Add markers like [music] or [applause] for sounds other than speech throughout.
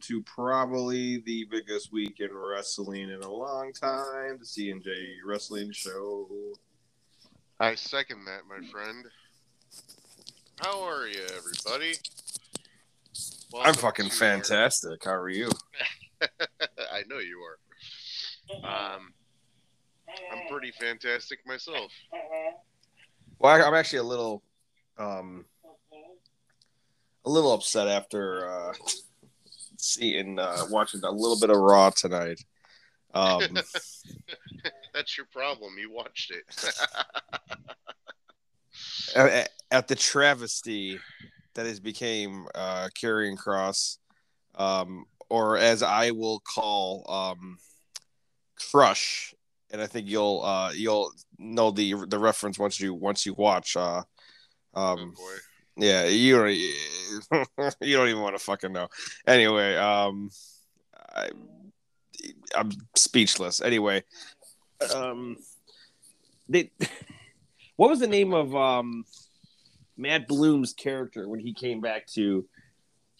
welcome to probably the biggest week in wrestling in a long time, the C&J Wrestling Show. I second that, my friend. How are you, everybody? I'm fucking fantastic. How are you? [laughs] I know you are. Um, I'm pretty fantastic myself. Well, I, I'm actually a little, um, a little upset after uh, [laughs] seeing, uh, watching a little bit of Raw tonight. Um, [laughs] That's your problem. You watched it. [laughs] at, at the travesty that has became uh Karrion Kross um or as i will call um crush and i think you'll uh you'll know the the reference once you once you watch uh oh um boy. Yeah you don't [laughs] you don't even want to fucking know anyway um i i'm speechless anyway um they [laughs] what was the name of um matt bloom's character when he came back to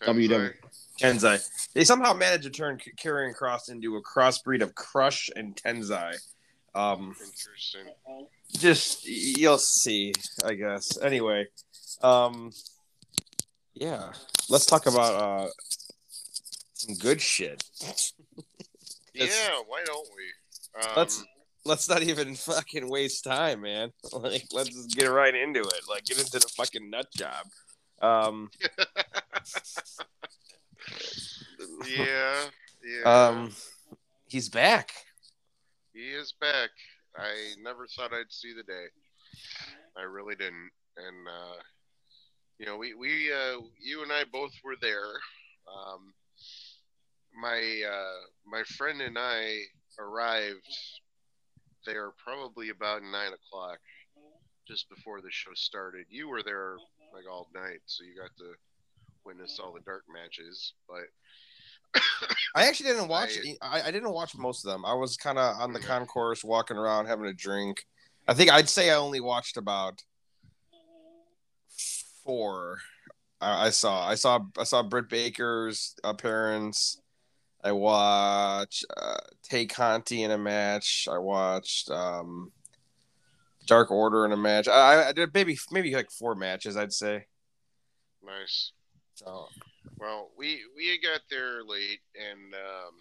WW. Tensai. tensai they somehow managed to turn Karrion Kross into a crossbreed of crush and tensai um Interesting. just you'll see i guess anyway um yeah let's talk about uh some good shit [laughs] Yeah, why don't we? Um, Let's- let's not even fucking waste time man [laughs] like let's just get right into it like get into the fucking nut job um [laughs] yeah, yeah. um he's back He is back. I never thought I'd see the day. I really didn't. And uh, you know, we we uh, you and I both were there. Um, my uh, my friend and I arrived there probably about nine o'clock, just before the show started. You were there like all night, so you got to witness all the dark matches. But [coughs] I actually didn't watch. I- I, I didn't watch most of them. I was kind of on the concourse, walking around, having a drink. I think I'd say I only watched about four. I, I saw. I saw. I saw Britt Baker's appearance. I watched uh, Tay Conti in a match. I watched um, Dark Order in a match. I, I did maybe maybe like four matches. I'd say. nice. So Well, we we got there late, and um,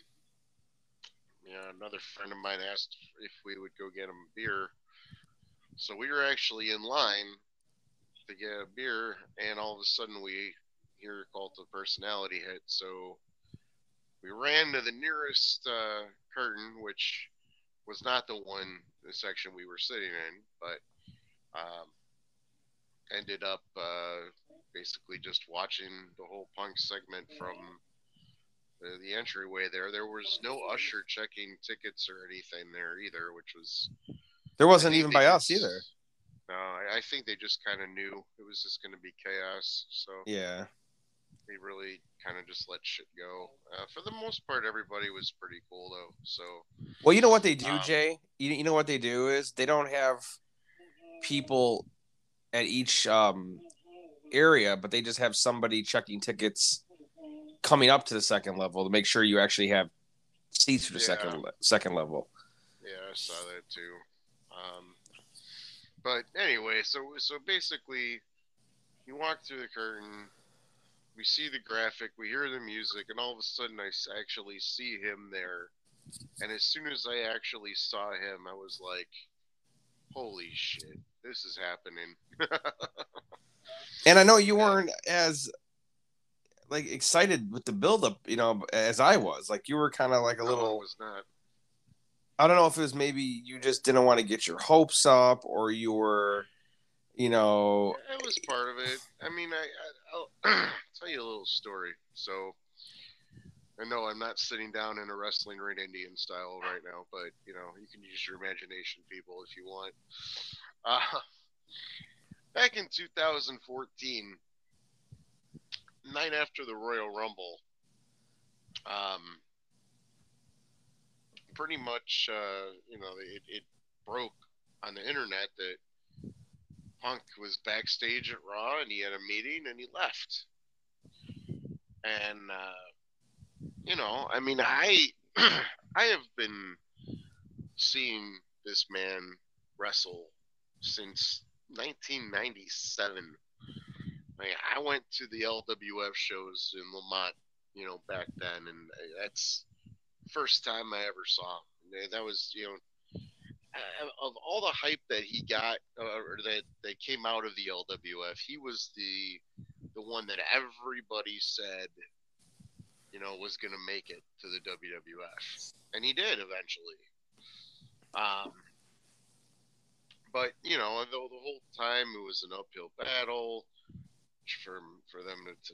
you know, another friend of mine asked if we would go get him a beer. So we were actually in line to get a beer, and all of a sudden we hear a cult of personality hit. So we ran to the nearest uh, curtain, which was not the one the section we were sitting in, but um, ended up uh, basically just watching the whole punk segment from the, the entryway there. There was no usher checking tickets or anything there either, which was there wasn't even by us either. No, I, I think they just kind of knew it was just going to be chaos, so Yeah. they really kind of just let shit go. Uh, for the most part, everybody was pretty cool though. So Well, you know what they do, Um, Jay. You, you know what they do is they don't have people at each um, area, but they just have somebody checking tickets coming up to the second level to make sure you actually have seats for the Yeah. second le- second level. Yeah, I saw that too. Um, but anyway, so so basically, you walk through the curtain, we see the graphic, we hear the music, and all of a sudden, I actually see him there. And as soon as I actually saw him, I was like, "Holy shit, this is happening!" [laughs] And I know you weren't as like excited with the buildup, you know, as I was. Like you were kind of like a No, it little. was not. I don't know if it was maybe you just didn't want to get your hopes up, or you were, you know, It was part of it. I mean, I, I I'll [clears throat] tell you a little story. So, I know I'm not sitting down in a wrestling ring Indian style right now, but you know, you can use your imagination, people, if you want. Uh, back in 2014, night after the Royal Rumble, um, pretty much, uh, you know, it, it broke on the internet that Punk was backstage at Raw and he had a meeting and he left. And uh, you know, I mean, I [clears throat] I have been seeing this man wrestle since 1997. I, mean, I went to the LWF shows in Lamont, you know, back then, and that's first time I ever saw him. That was, you know, of all the hype that he got or that that came out of the LWF, he was the the one that everybody said, you know, was going to make it to the WWF, and he did eventually. Um, but you know, though the whole time it was an uphill battle for for them to, to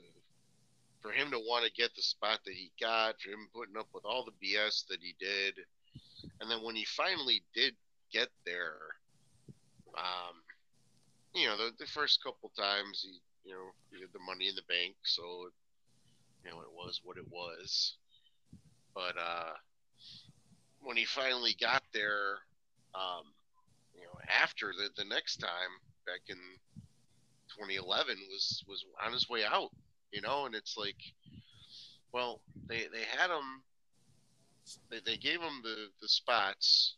for him to want to get the spot that he got, for him putting up with all the BS that he did, and then when he finally did get there, um, you know, the, the first couple times he, you know, he did the Money in the Bank, so you know it was what it was. But uh, when he finally got there, um, you know, after the the next time back in 2011 was was on his way out, you know, and it's like, well, they they had him, they they gave him the the spots,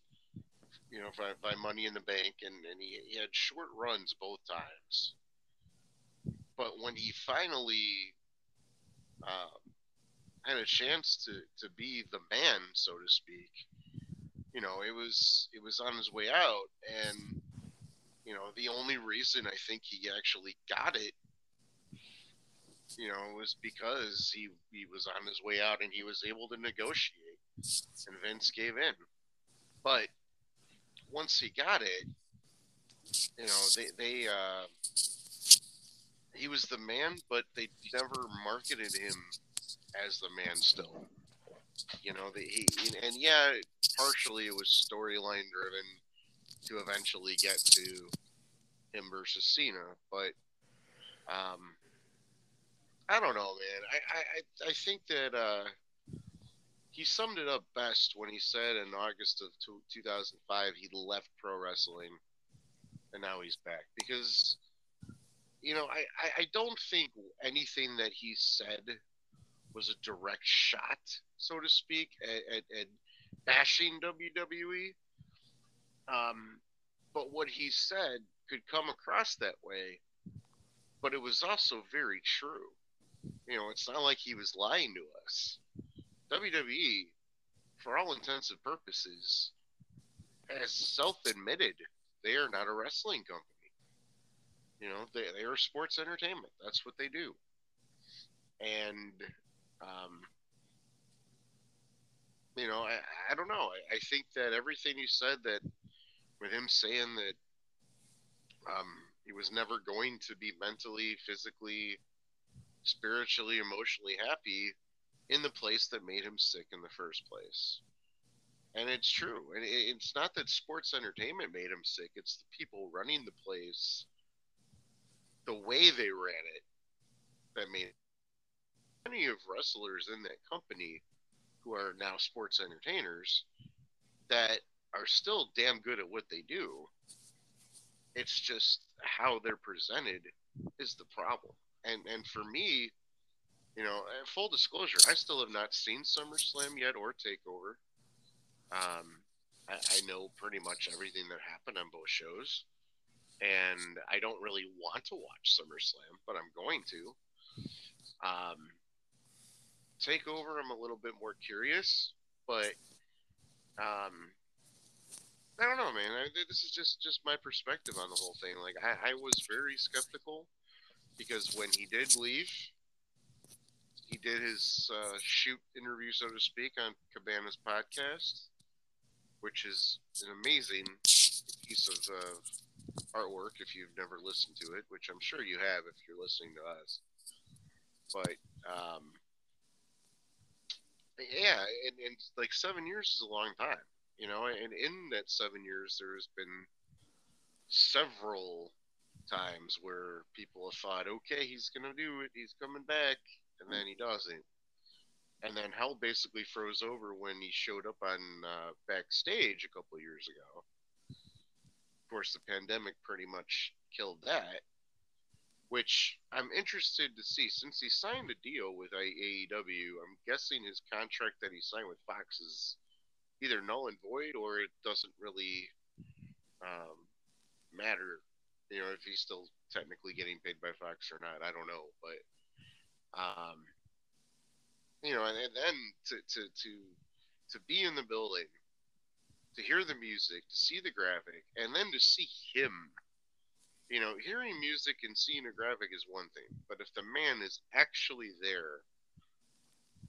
you know, by, by Money in the Bank, and and he, he had short runs both times, but when he finally uh, had a chance to to be the man, so to speak, you know, it was it was on his way out, and you know, the only reason I think he actually got it, you know, it was because he he was on his way out and he was able to negotiate, and Vince gave in. But once he got it, you know, they they uh, he was the man, but they never marketed him as the man still. You know, the, he and yeah, partially it was storyline driven to eventually get to him versus Cena, but um, I don't know, man. I I I think that uh, he summed it up best when he said in August of 2005 he left pro wrestling and now he's back. Because you know I, I, I don't think anything that he said was a direct shot so to speak at, at, at bashing WWE um, but what he said could come across that way but it was also very true you know it's not like he was lying to us WWE, for all intents and purposes, has self-admitted they are not a wrestling company. You know, they, they are sports entertainment. That's what they do. And, um, you know, I, I don't know. I, I think that everything you said that with him saying that um, he was never going to be mentally, physically, spiritually, emotionally happy in the place that made him sick in the first place. And it's true. And it's not that sports entertainment made him sick, it's the people running the place, the way they ran it, that made plenty of wrestlers in that company who are now sports entertainers that are still damn good at what they do. It's just how they're presented is the problem. And and for me, you know, full disclosure, I still have not seen SummerSlam yet or Takeover. Um, I, I know pretty much everything that happened on both shows, and I don't really want to watch SummerSlam, but I'm going to. Um, Takeover, I'm a little bit more curious, but um, I don't know, man. I, this is just just my perspective on the whole thing. Like, I, I was very skeptical because when he did leave, he did his uh, shoot interview, so to speak, on Cabana's podcast, which is an amazing piece of uh, artwork if you've never listened to it, which I'm sure you have if you're listening to us. But um, yeah, and, and like seven years is a long time, you know. And in that seven years, there has been several times where people have thought, okay, he's gonna do it, he's coming back, and then he doesn't. And then hell basically froze over when he showed up on uh, backstage a couple years ago. Of course, the pandemic pretty much killed that. which I'm interested to see since he signed a deal with AEW. I'm guessing his contract that he signed with Fox is either null and void or it doesn't really um, matter. You know, if he's still technically getting paid by Fox or not, I don't know. But um, you know, and, and then to to to to be in the building, to hear the music, to see the graphic, and then to see him. You know, hearing music and seeing a graphic is one thing, but if the man is actually there,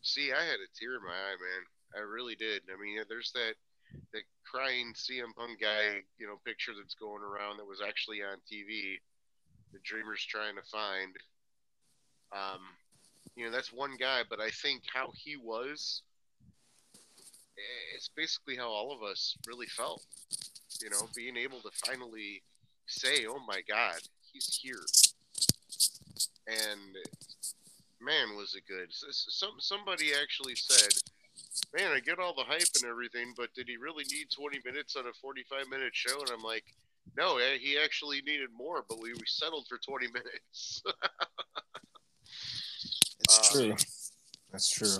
see, I had a tear in my eye, man. I really did. I mean, there's that that crying CM Punk guy, you know, picture that's going around that was actually on TV. The Dreamers trying to find. Um, you know, that's one guy, but I think how he was, eh, it's basically how all of us really felt. You know, being able to finally say, "Oh my God, he's here," and man, was it good. Some somebody actually said, "Man, I get all the hype and everything, but did he really need 20 minutes on a 45 minute show?" And I'm like, "No, eh, he actually needed more, but we, we settled for 20 [laughs] minutes." It's uh, true. That's true.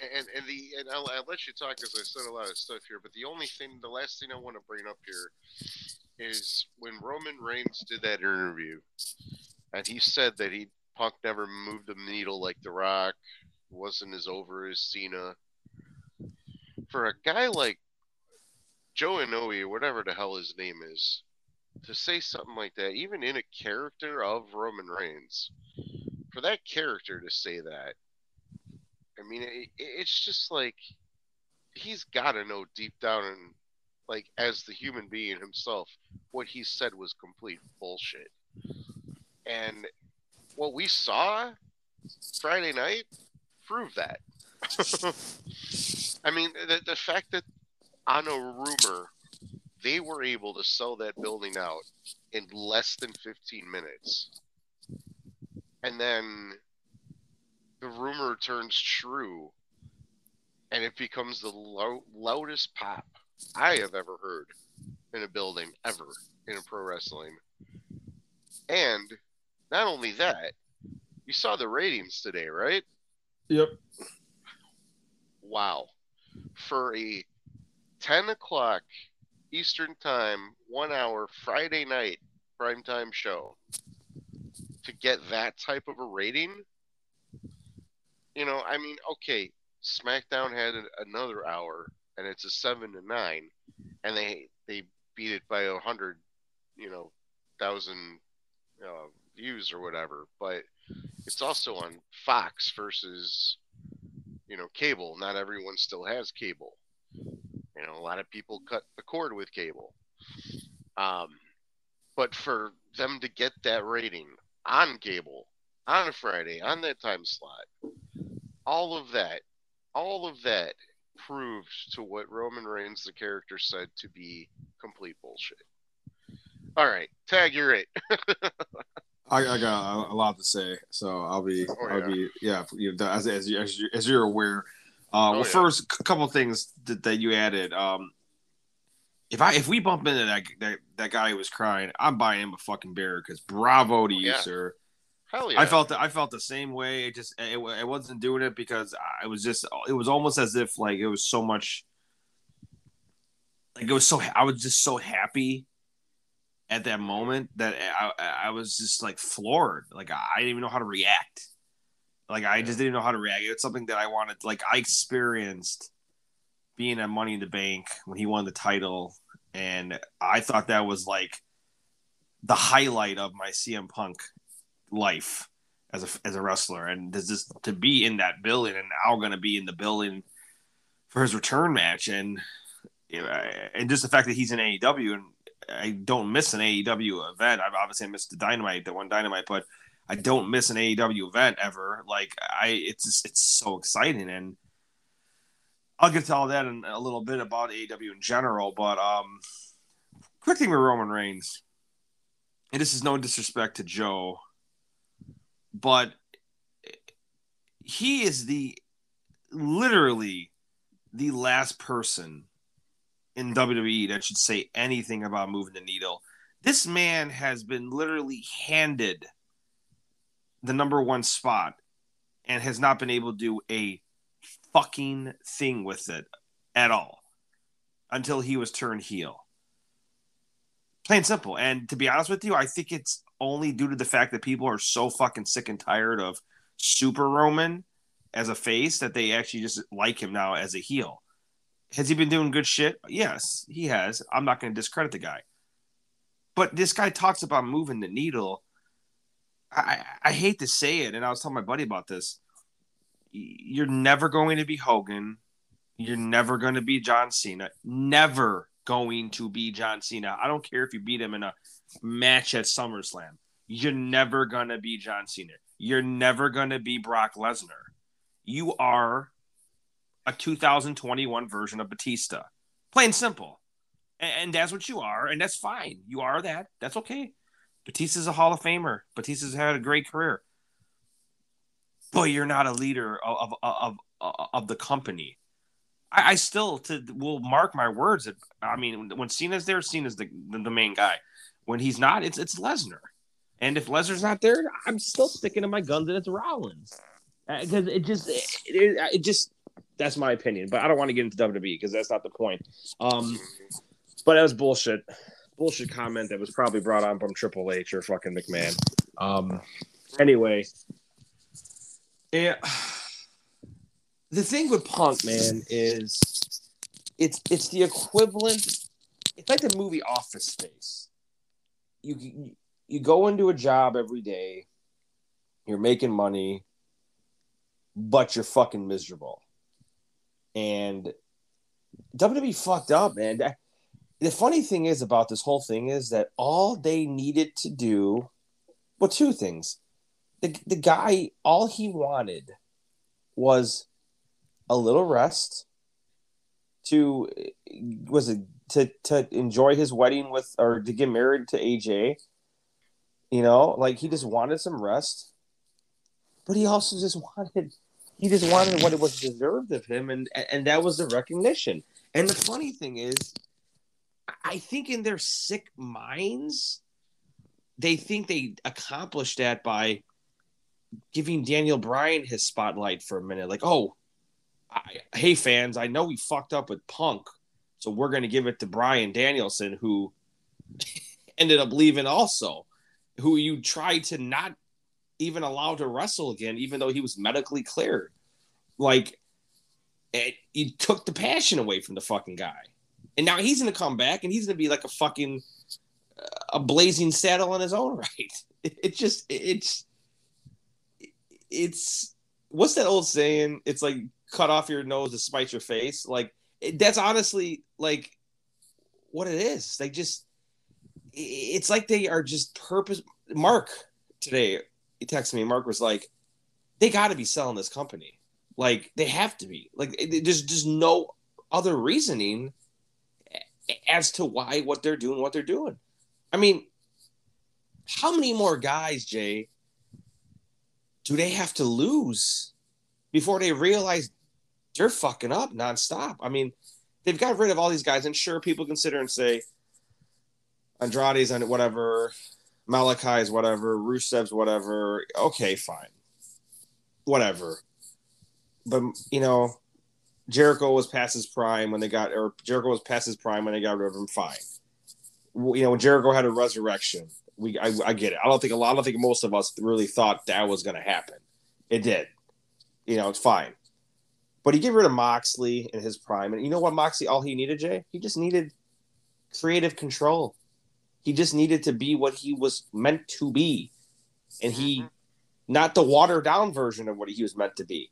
And and the and I'll, I'll let you talk because I said a lot of stuff here. But the only thing, the last thing I want to bring up here is when Roman Reigns did that interview, and he said that he Punk never moved the needle like The Rock, wasn't as over as Cena. For a guy like Joe Anoa'i, whatever the hell his name is, to say something like that, even in a character of Roman Reigns, for that character to say that, I mean, it, it's just like he's got to know deep down and like as the human being himself, what he said was complete bullshit. And what we saw Friday night proved that. [laughs] [laughs] I mean, the, the fact that on a rumor they were able to sell that building out in less than 15 minutes and then the rumor turns true and it becomes the lo- loudest pop I have ever heard in a building ever in a pro wrestling. And not only that, you saw the ratings today, right? Yep. Wow. For a 10 o'clock Eastern Time, one hour Friday night primetime show, to get that type of a rating. You know, I mean, okay, SmackDown had another hour, and it's a seven to nine, and they they beat it by a hundred, you know, thousand uh, views or whatever. But it's also on Fox versus, you know, cable. Not everyone still has cable. You know, a lot of people cut the cord with cable. Um, but for them to get that rating on cable on a Friday on that time slot. All of that, all of that proved to what Roman Reigns, the character, said to be complete bullshit. All right, tag, you're it. [laughs] I, I, got a, lot to say, so I'll be, oh, yeah. I'll be, yeah, you know, as as, you, as, you, as you're aware. Uh, oh, well, yeah. first, a couple of things that, that you added. Um, if I if we bump into that that, that guy who was crying, I'm buying him a fucking beer because bravo to you, yeah. sir. Hell yeah. I felt the, I felt the same way. It just it, it wasn't doing it because I was just it was almost as if like it was so much like it was so I was just so happy at that moment that I I was just like floored. Like I didn't even know how to react. Like I just didn't know how to react. It's something that I wanted like I experienced being at Money in the Bank when he won the title, and I thought that was like the highlight of my CM Punk life as a as a wrestler, and just to be in that building, and now going to be in the building for his return match, and you know, and just the fact that he's in AEW, and I don't miss an AEW event. I've obviously missed the Dynamite, the one Dynamite, but I don't miss an AEW event ever. Like I, it's just, it's so exciting, and I'll get to all that in a little bit about AEW in general, but um, quick thing with Roman Reigns, and this is no disrespect to Joe, but he is the literally the last person in WWE that should say anything about moving the needle. This man has been literally handed the number one spot and has not been able to do a fucking thing with it at all until he was turned heel. Plain simple. And to be honest with you, I think it's only due to the fact that people are so fucking sick and tired of Super Roman as a face that they actually just like him now as a heel. Has he been doing good shit? Yes, he has. I'm not going to discredit the guy. But this guy talks about moving the needle. I, I hate to say it, and I was telling my buddy about this. You're never going to be Hogan. You're never going to be John Cena. Never going to be John Cena. I don't care if you beat him in a match at SummerSlam. You're never going to be John Cena. You're never going to be Brock Lesnar. You are a 2021 version of Batista. Plain simple. And, and that's what you are, and that's fine. You are that. That's okay. Batista's a Hall of Famer. Batista's had a great career. But you're not a leader of of, of, of the company. I, I, still to will mark my words. That, I mean, when Cena's there, Cena's the, the, the main guy. When he's not, it's it's Lesnar. And if Lesnar's not there, I'm still sticking to my guns that it's Rollins because uh, it just it, it, it, just that's my opinion. But I don't want to get into WWE because that's not the point. Um, but that was bullshit, bullshit comment that was probably brought on from Triple H or fucking McMahon. Um, anyway, yeah. The thing with Punk, man, is it's it's the equivalent. It's like the movie Office Space. You you go into a job every day, you're making money, but you're fucking miserable. And WWE fucked up, man. The funny thing is about this whole thing is that all they needed to do, well, two things. The, the guy, all he wanted was a little rest to, was it to, to enjoy his wedding with, or to get married to AJ. You know, like he just wanted some rest, but he also just [laughs] wanted he just wanted what it was deserved of him, and and that was the recognition. And the funny thing is, I think in their sick minds, they think they accomplished that by giving Daniel Bryan his spotlight for a minute. Like, oh, I, hey fans, I know we fucked up with Punk, so we're going to give it to Bryan Danielson, who [laughs] ended up leaving also, who you tried to not even allowed to wrestle again, even though he was medically cleared. Like, it, you took the passion away from the fucking guy. And now he's going to come back and he's going to be like a fucking uh, a blazing saddle in his own [laughs] right. It, it just it's it's what's that old saying? It's like cut off your nose to spite your face. Like it, that's honestly like what it is. They just it's like they are just purpose. Mark today he texted me. Mark was like, "They got to be selling this company. Like they have to be. Like there's just no other reasoning as to why what they're doing, what they're doing. I mean, how many more guys, Jay, do they have to lose before they realize they're fucking up nonstop? I mean, they've got rid of all these guys, and sure, people consider and say Andrade's and whatever, Malakai's whatever, Rusev's whatever. Okay, fine. Whatever. But you know, Jericho was past his prime when they got or Jericho was past his prime when they got rid of him, fine. You know, when Jericho had a resurrection. We I, I get it. I don't think a lot I don't think most of us really thought that was gonna happen. It did. You know, it's fine. But he get rid of Moxley in his prime. And you know what Moxley all he needed, Jay? He just needed creative control. He just needed to be what he was meant to be. And he, mm-hmm. not the watered down version of what he was meant to be.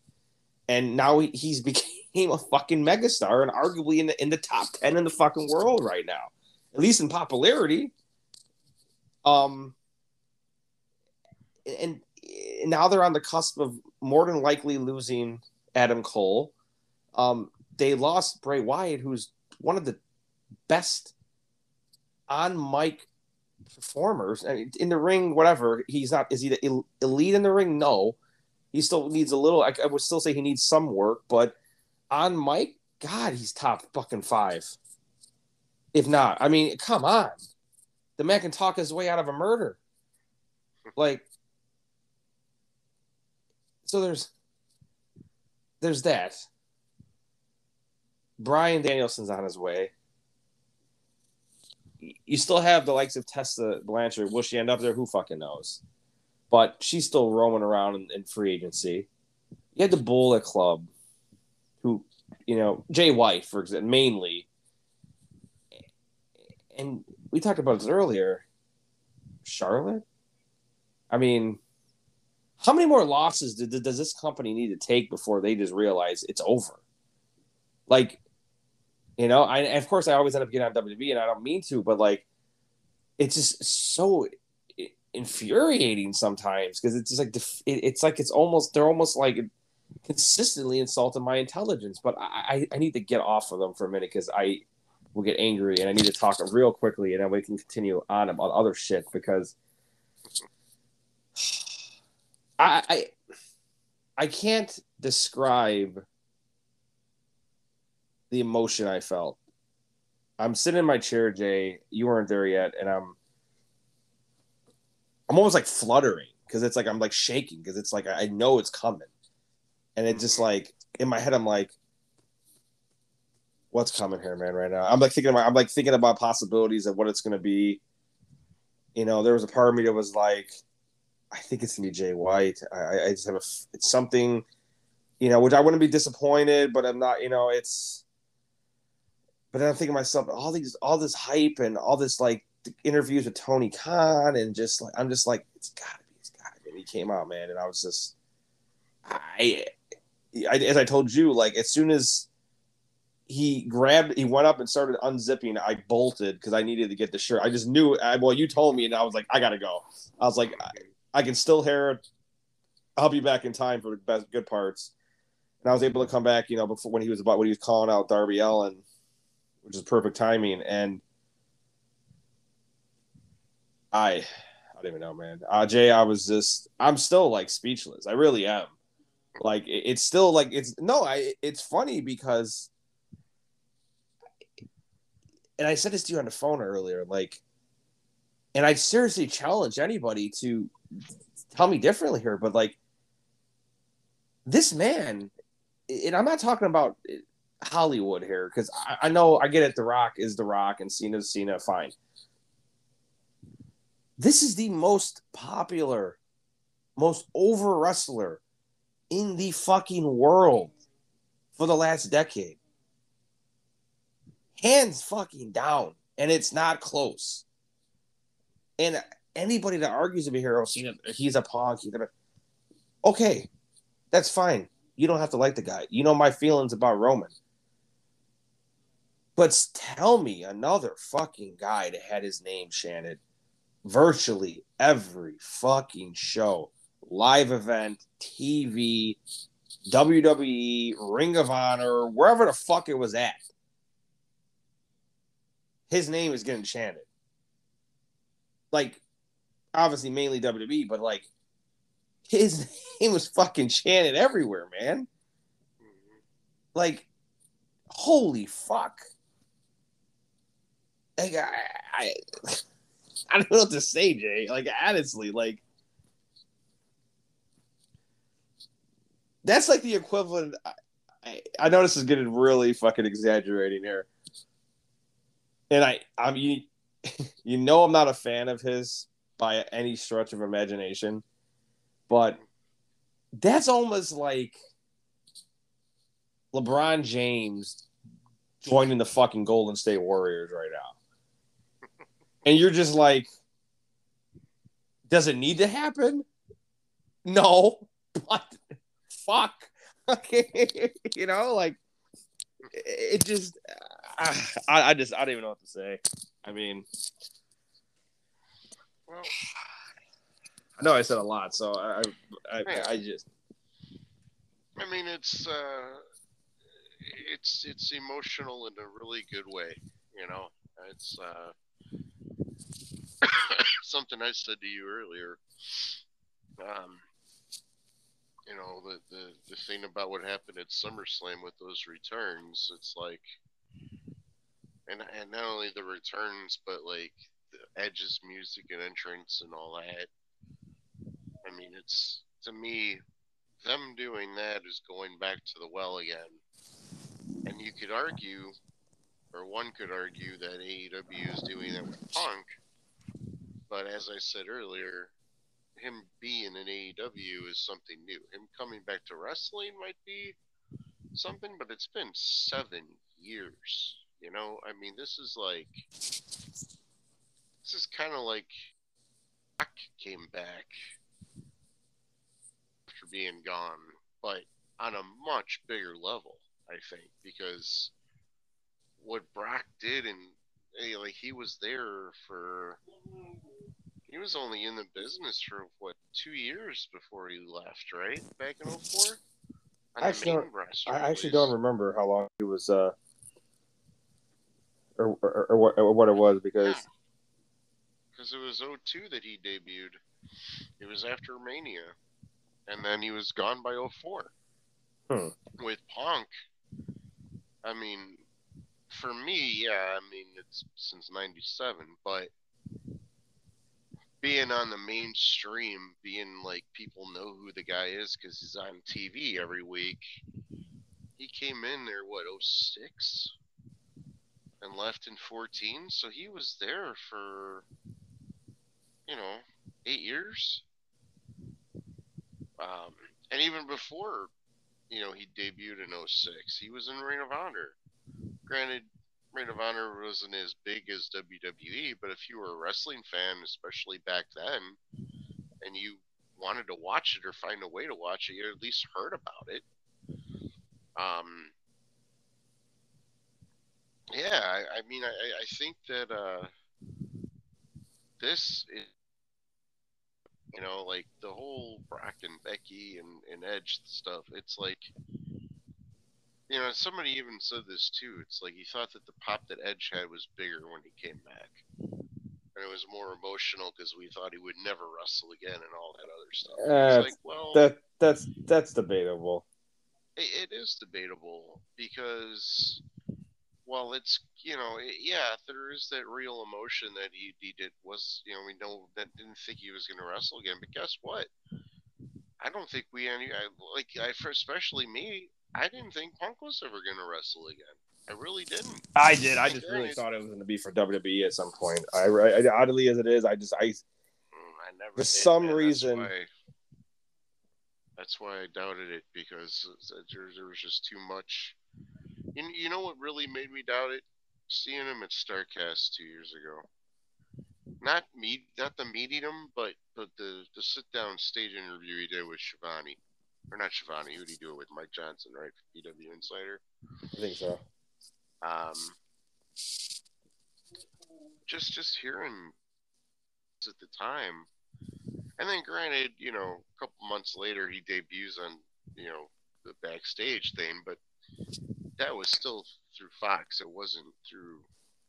And now he, he's [laughs] became a fucking megastar and arguably in the, in the top 10 in the fucking world right now, at least in popularity. Um, and, and now they're on the cusp of more than likely losing Adam Cole. Um, they lost Bray Wyatt, who's one of the best on mic performers and in the ring, whatever. He's not. Is he the elite in the ring? No. He still needs a little. I, I would still say he needs some work, but on mic, God, he's top fucking five. If not, I mean, come on, the man can talk his way out of a murder. Like, so there's there's that. Bryan Danielson's on his way. You still have the likes of Tessa Blanchard. Will she end up there? Who fucking knows? But she's still roaming around in, in free agency. You had the Bullet Club, who, you know, Jay White, for example, mainly. And we talked about this earlier. Charlotte? I mean, how many more losses did, does this company need to take before they just realize it's over? Like, you know, I of course I always end up getting on WWE, and I don't mean to, but like, it's just so infuriating sometimes because it's just like it's like it's almost they're almost like consistently insulting my intelligence. But I I need to get off of them for a minute because I will get angry and I need to talk real quickly, and then we can continue on about other shit because [sighs] I I, I can't describe the emotion I felt. I'm sitting in my chair, Jay. You weren't there yet, and I'm I'm almost like fluttering because it's like I'm like shaking because it's like I know it's coming, and it just mm-hmm. like in my head I'm like, what's coming here, man? Right now, I'm like thinking about I'm like thinking about possibilities of what it's gonna be. You know, there was a part of me that was like, I think it's gonna be Jay White. I, I just have a it's something, you know, which I wouldn't be disappointed, but I'm not. You know, it's. But then I'm thinking myself, all these, all this hype and all this like interviews with Tony Khan, and just like I'm just like, it's gotta be, it's gotta be. And he came out, man, and I was just, I, I, as I told you, like as soon as he grabbed, he went up and started unzipping. I bolted because I needed to get the shirt. I just knew. I, well, you told me, and I was like, I gotta go. I was like, I, I can still hear it. I'll be back in time for the best good parts. And I was able to come back, you know, before when he was about when he was calling out Darby Allin, which is perfect timing. And I I don't even know, man. Uh, Jay, I was just I'm still like speechless. I really am. Like it's still like it's no, I it's funny because and I said this to you on the phone earlier, like and I seriously challenge anybody to tell me differently here, but like this man, and I'm not talking about Hollywood here because I, I, know I get it. The Rock is The Rock and Cena's Cena, fine. This is the most popular, most over wrestler in the fucking world for the last decade. Hands fucking down. And it's not close. And anybody that argues with me here, oh, Cena, he's a punk. He's a... Okay, that's fine. You don't have to like the guy. You know my feelings about Roman. But tell me another fucking guy that had his name chanted virtually every fucking show, live event, TV, WWE, Ring of Honor, wherever the fuck it was at. His name is getting chanted. Like, obviously, mainly WWE, but like, his [laughs] name was fucking chanted everywhere, man. Mm-hmm. Like, holy fuck. Like, I, I [laughs] I don't know what to say, Jay. Like honestly, like that's like the equivalent. I, I know this is getting really fucking exaggerating here, and I I'm you, [laughs] you know I'm not a fan of his by any stretch of imagination, but that's almost like LeBron James joining the fucking Golden State Warriors right now and you're just like, does it need to happen? No, but fuck. Okay, [laughs] you know, like it just. Uh, I, I just I don't even know what to say. I mean, well, I know I said a lot, so I I, I, I just. I mean, it's uh, it's it's emotional in a really good way. You know, it's uh, [coughs] something I said to you earlier. Um, you know, the, the, the thing about what happened at SummerSlam with those returns, it's like, and, and not only the returns, but like the Edge's music and entrance and all that. I mean, it's to me them doing that is going back to the well again. And you could argue, or one could argue, that AEW is doing it with Punk. But as I said earlier, him being in AEW is something new. Him coming back to wrestling might be something, but it's been seven years. You know, I mean, this is like this is kind of like Rock came back after being gone, but on a much bigger level, I think, because what Brock did and like he was there for he was only in the business for what two years before he left, right? Back in 04? I actually, don't, I actually don't remember how long he was, uh, or, or, or, what, or what it was because. Because yeah. it was 02 that he debuted. It was after Mania. And then he was gone by 04. Hmm. With Punk, I mean, for me, yeah, I mean, it's since 97, but being on the mainstream, being like people know who the guy is because he's on TV every week. He came in there what 06 and left in 14, so he was there for you know eight years. Um, and even before, you know, he debuted in 06, he was in Ring of Honor. Granted, Ring of Honor wasn't as big as WWE, but if you were a wrestling fan, especially back then, and you wanted to watch it or find a way to watch it, you at least heard about it. Um, yeah, I, I mean, I, I think that uh, this is, you know, like the whole Brock and Becky and, and Edge stuff. It's like you know, somebody even said this too. It's like he thought that the pop that Edge had was bigger when he came back, and it was more emotional because we thought he would never wrestle again and all that other stuff. Uh, like, well, that that's that's debatable. it, it is debatable because, well, it's you know, it, yeah, there is that real emotion that he he did was you know we know that didn't think he was going to wrestle again, but guess what? I don't think we any I, like I for especially me. I didn't think Punk was ever going to wrestle again. I really didn't. I did. I just really thought it was going to be for WWE at some point. I, I, oddly as it is, I just I. Mm, I never. For some reason. That's why, that's why, I doubted it because there, there was just too much. You, you know what really made me doubt it? Seeing him at Starcast two years ago. Not me, not the meeting him, but but the the sit down stage interview he did with Schiavone or not Schiavone. Who did he do it with? Mike Johnson, right? PW Insider. I think so. Um, just just hearing at the time, and then granted, you know, a couple months later he debuts on you know the backstage thing, but that was still through Fox. It wasn't through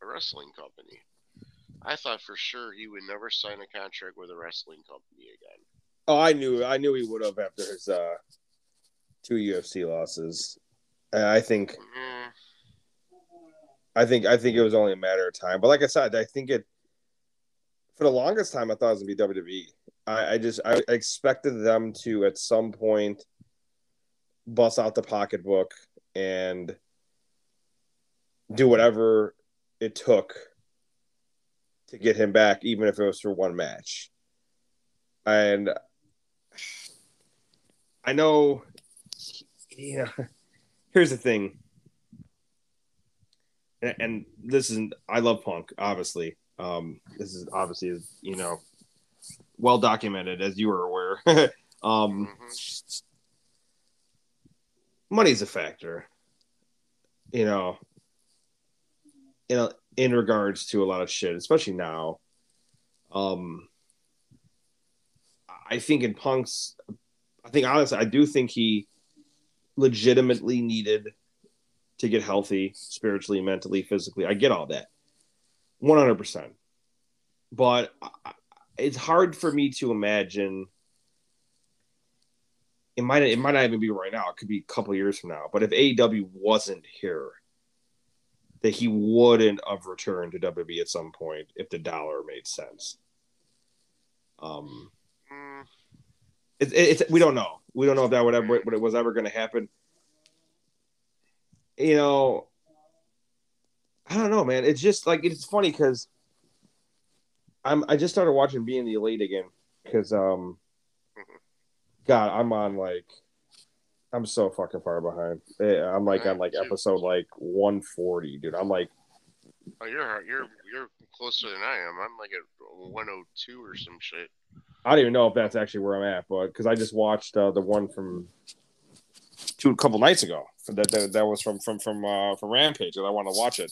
a wrestling company. I thought for sure he would never sign a contract with a wrestling company again. Oh, I knew I knew he would have after his uh, two UFC losses. I think I think I think it was only a matter of time. But like I said, I think it for the longest time I thought it was gonna be WWE. I, I just I expected them to at some point bust out the pocketbook and do whatever it took to get him back, even if it was for one match. And I know, yeah. Here's the thing, and, and this is I love punk. Obviously, um, this is obviously you know well documented as you are aware. [laughs] um, mm-hmm. Money's a factor, you know. In in regards to a lot of shit, especially now. Um, I think in Punk's I think honestly, I do think he legitimately needed to get healthy spiritually, mentally, physically. I get all that, one hundred percent. But it's hard for me to imagine. It might it might not even be right now. It could be a couple years from now. But if AEW wasn't here, that he wouldn't have returned to WWE at some point if the dollar made sense. Um, mm It, it, it's we don't know. We don't know if that would ever what it was ever going to happen. You know, I don't know, man. It's just like it's funny because I'm I just started watching Being the Elite again because um, God, I'm on like I'm so fucking far behind. Eh, I'm like on like episode like 140, dude. I'm like, oh, you're you're you're closer than I am. I'm like at 102 or some shit. I don't even know if that's actually where I'm at, but because I just watched uh, the one from two a couple nights ago. That that, that was from from from uh, from Rampage, and I want to watch it.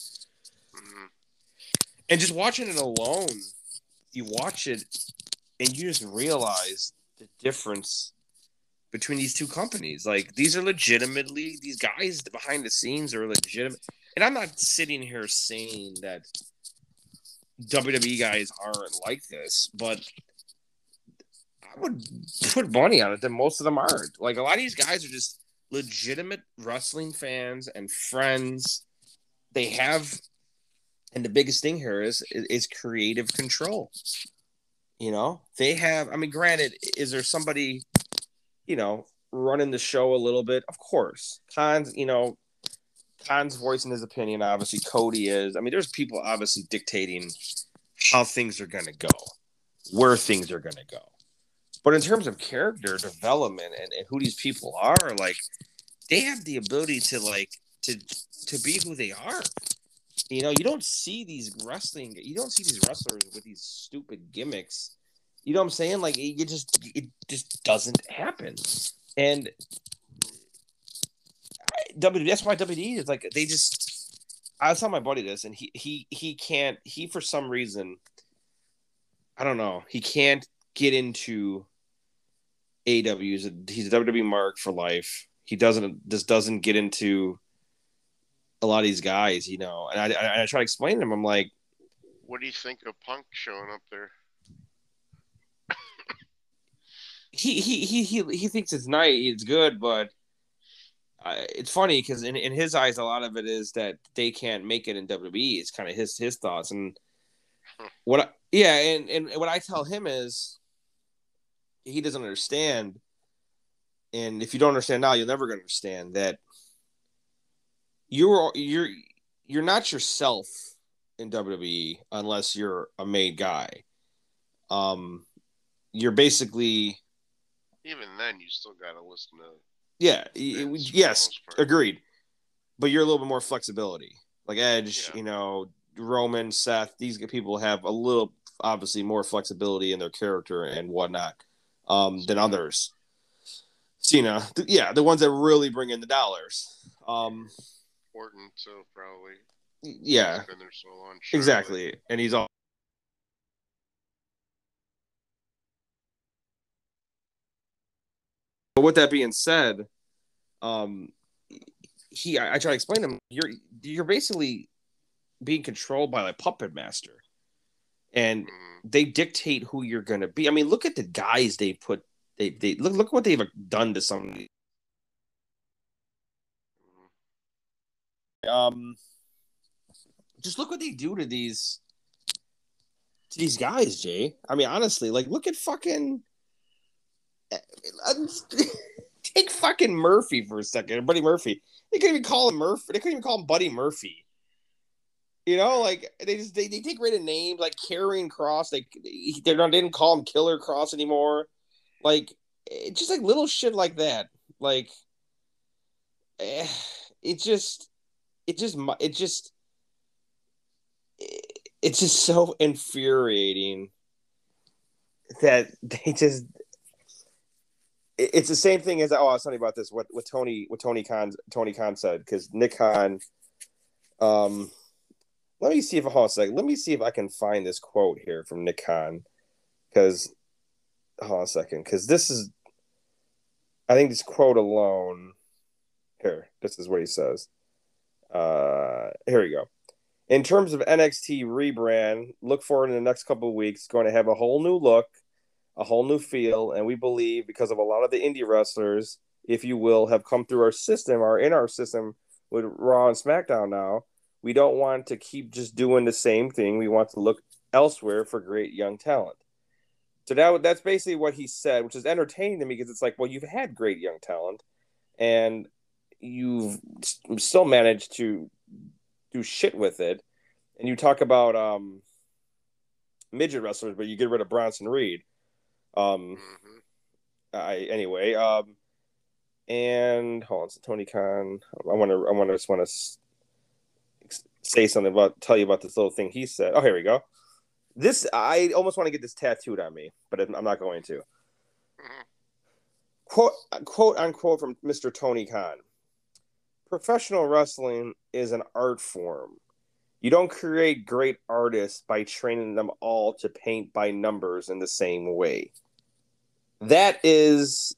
And just watching it alone, you watch it, and you just realize the difference between these two companies. Like these are legitimately these guys behind the scenes are legitimate. And I'm not sitting here saying that WWE guys aren't like this, but I would put money on it that most of them aren't. Like a lot of these guys are just legitimate wrestling fans and friends. They have, and the biggest thing here is is creative control. You know, they have. I mean, granted, is there somebody, you know, running the show a little bit? Of course, Khan's. You know, Khan's voicing his opinion. Obviously, Cody is. I mean, there's people obviously dictating how things are going to go, where things are going to go. But in terms of character development and, and who these people are, like they have the ability to like to to be who they are. You know, you don't see these wrestling, you don't see these wrestlers with these stupid gimmicks. You know what I'm saying? Like it, just it just doesn't happen. And WWE, that's why WWE is like they just. I was telling my buddy this, and he he he can't. He for some reason, I don't know. He can't get into AEW. He's a, he's a WWE mark for life. He doesn't just doesn't get into a lot of these guys, you know. And I, I, I try to explain to him. I'm like, what do you think of Punk showing up there? [laughs] he, he he he he thinks it's nice, it's good, but uh, it's funny because in, in his eyes, a lot of it is that they can't make it in WWE. It's kind of his his thoughts and what I, yeah, and and what I tell him is he doesn't understand. And if you don't understand now, you're never going to understand that you're you're you're not yourself in WWE unless you're a made guy. Um, you're basically even then you still got to listen to. Yeah. yes. Agreed. But you're a little bit more flexibility, like Edge. Yeah. You know, Roman, Seth. These people have a little obviously more flexibility in their character and whatnot um, than others. Cena, th- yeah, the ones that really bring in the dollars. Um, Orton, so probably. Yeah. Been there so long. Exactly, and he's all. But with that being said, um, he I, I try to explain to him you're you're basically being controlled by a puppet master and mm-hmm. they dictate who you're going to be. I mean, look at the guys they put. They they look look what they've done to some. Um, just look what they do to these to these guys, Jay. I mean, honestly, like look at fucking. [laughs] Take fucking Murphy for a second, Buddy Murphy. They couldn't even call him Murphy. They couldn't even call him Buddy Murphy. You know, like they just they, they take rid of names like Karrion Kross. Like they not they didn't call him Killer Kross anymore. Like it's just like little shit like that. Like eh, it just it just it just it's just so infuriating that [laughs] they just it's the same thing as oh I was talking about this what what Tony what Tony Khan Tony Khan said because Nick Khan um let me see if hold on a second. Let me see if I can find this quote here from Nick Khan. Because hold on a second. Because this is I think this quote alone here, this is what he says. Uh here we go. In terms of NXT rebrand, look forward in the next couple of weeks. Going to have a whole new look, a whole new feel, and we believe because of a lot of the indie wrestlers, if you will, have come through our system, are in our system with Raw and SmackDown now we don't want to keep just doing the same thing. We want to look elsewhere for great young talent. So that that's basically what he said, which is entertaining to me because it's like, well, you've had great young talent, and you've still managed to do shit with it. And you talk about um, midget wrestlers, but you get rid of Bronson Reed. Um, hmm I anyway. Um, and hold on, so Tony Khan. I want to. I want to just want to say something about tell you about this little thing he said. Oh, here we go. This I almost want to get this tattooed on me, but I'm not going to. Quote quote unquote from Mr. Tony Khan. Professional wrestling is an art form. You don't create great artists by training them all to paint by numbers in the same way. That is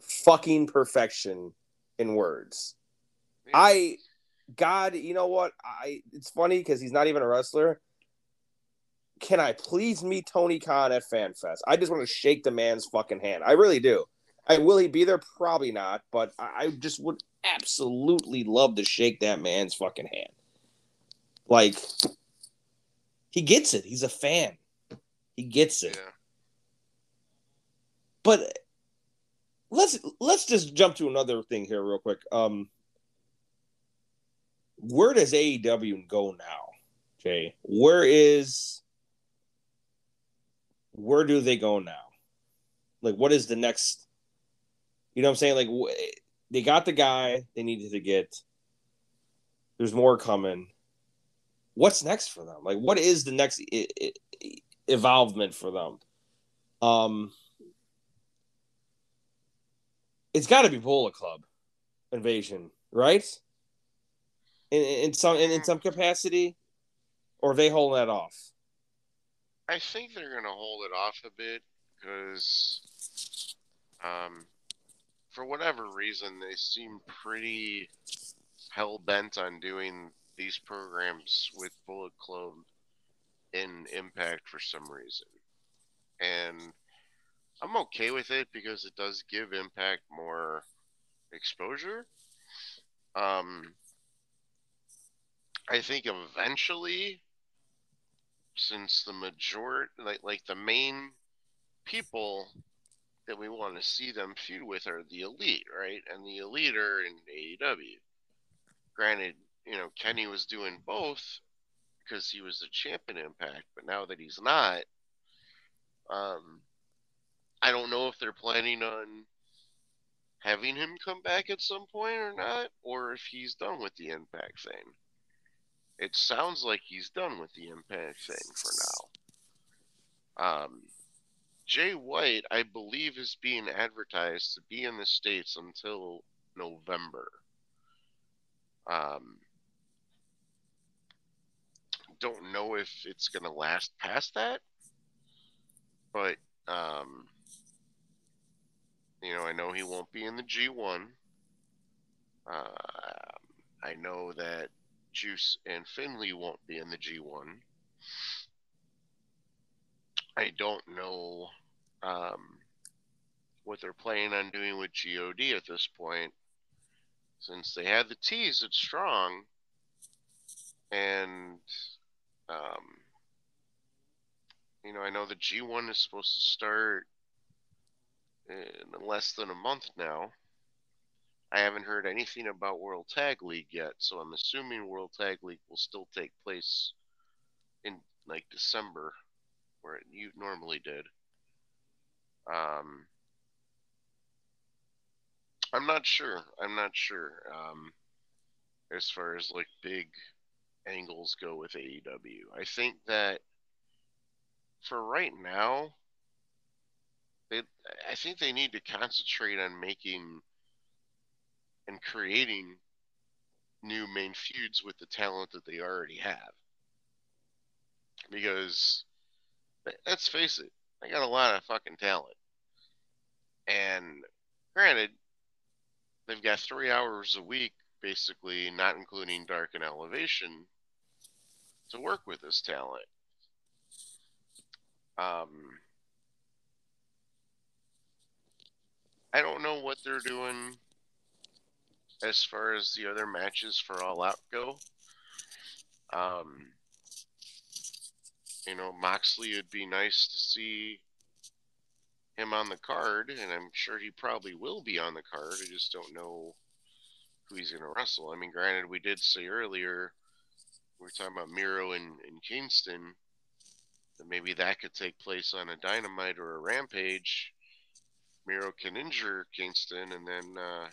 fucking perfection in words. I God, you know what? I it's funny because he's not even a wrestler. Can I please meet Tony Khan at FanFest? I just want to shake the man's fucking hand. I really do. I will he be there? Probably not, but I I just would absolutely love to shake that man's fucking hand. Like he gets it. He's a fan. He gets it. yeah. But let's let's just jump to another thing here real quick. Um where does AEW go now, Jay? Where is where do they go now? Like what is the next You know what I'm saying? Like wh- they got the guy they needed to get. There's more coming. What's next for them? Like what is the next I- I- evolvement for them? Um it's got to be Bullet Club invasion, right? In, in some in, in some capacity, or are they holding that off? I think they're gonna hold it off a bit because, um, for whatever reason, they seem pretty hell bent on doing these programs with Bullet Club in Impact for some reason, and I'm okay with it because it does give Impact more exposure. Um, I think eventually since the majority like like the main people that we want to see them feud with are the elite, right? And the elite are in AEW. Granted, you know, Kenny was doing both because he was the champion impact, but now that he's not, um I don't know if they're planning on having him come back at some point or not, or if he's done with the impact thing. It sounds like he's done with the impact thing for now. Um, Jay White, I believe, is being advertised to be in the States until November. Um, don't know if it's going to last past that, but, um, you know, I know he won't be in the G1. Uh, I know that Juice and Finley won't be in the G1. I don't know um, what they're planning on doing with God at this point, since they had the tease at Strong, and um, you know I know the G1 is supposed to start in less than a month now. I haven't heard anything about World Tag League yet, so I'm assuming World Tag League will still take place in like December, where it normally did. Um, I'm not sure. I'm not sure. Um, as far as like big angles go with AEW, I think that for right now, they I think they need to concentrate on making and creating new main feuds with the talent that they already have. Because let's face it, they got a lot of fucking talent. And granted, they've got three hours a week, basically, not including Dark and Elevation, to work with this talent. Um, I don't know what they're doing as far as the other matches for All Out go. Um, you know, Moxley would be nice to see him on the card, and I'm sure he probably will be on the card. I just don't know who he's going to wrestle. I mean, granted, we did say earlier we were talking about Miro and, and Kingston that maybe that could take place on a Dynamite or a Rampage. Miro can injure Kingston, and then uh,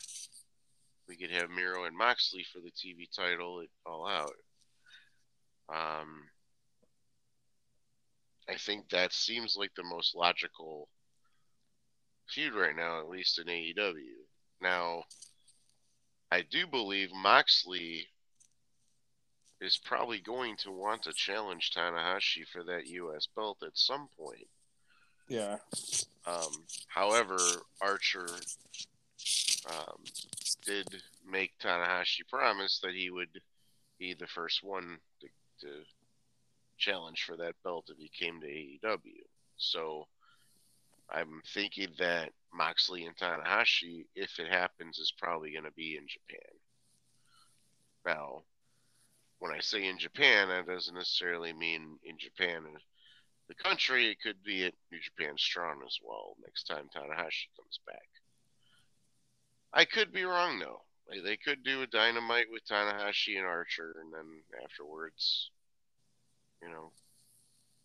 we could have Miro and Moxley for the TV title at All Out. Um, I think that seems like the most logical feud right now, at least in AEW. Now, I do believe Moxley is probably going to want to challenge Tanahashi for that U.S. belt at some point. Yeah. Um, however, Archer um, did make Tanahashi promise that he would be the first one to, to challenge for that belt if he came to AEW. So I'm thinking that Moxley and Tanahashi, if it happens, is probably going to be in Japan. Now, when I say in Japan, that doesn't necessarily mean in Japan, the country. It could be at New Japan Strong as well next time Tanahashi comes back. I could be wrong though. They could do a dynamite with Tanahashi and Archer, and then afterwards, you know,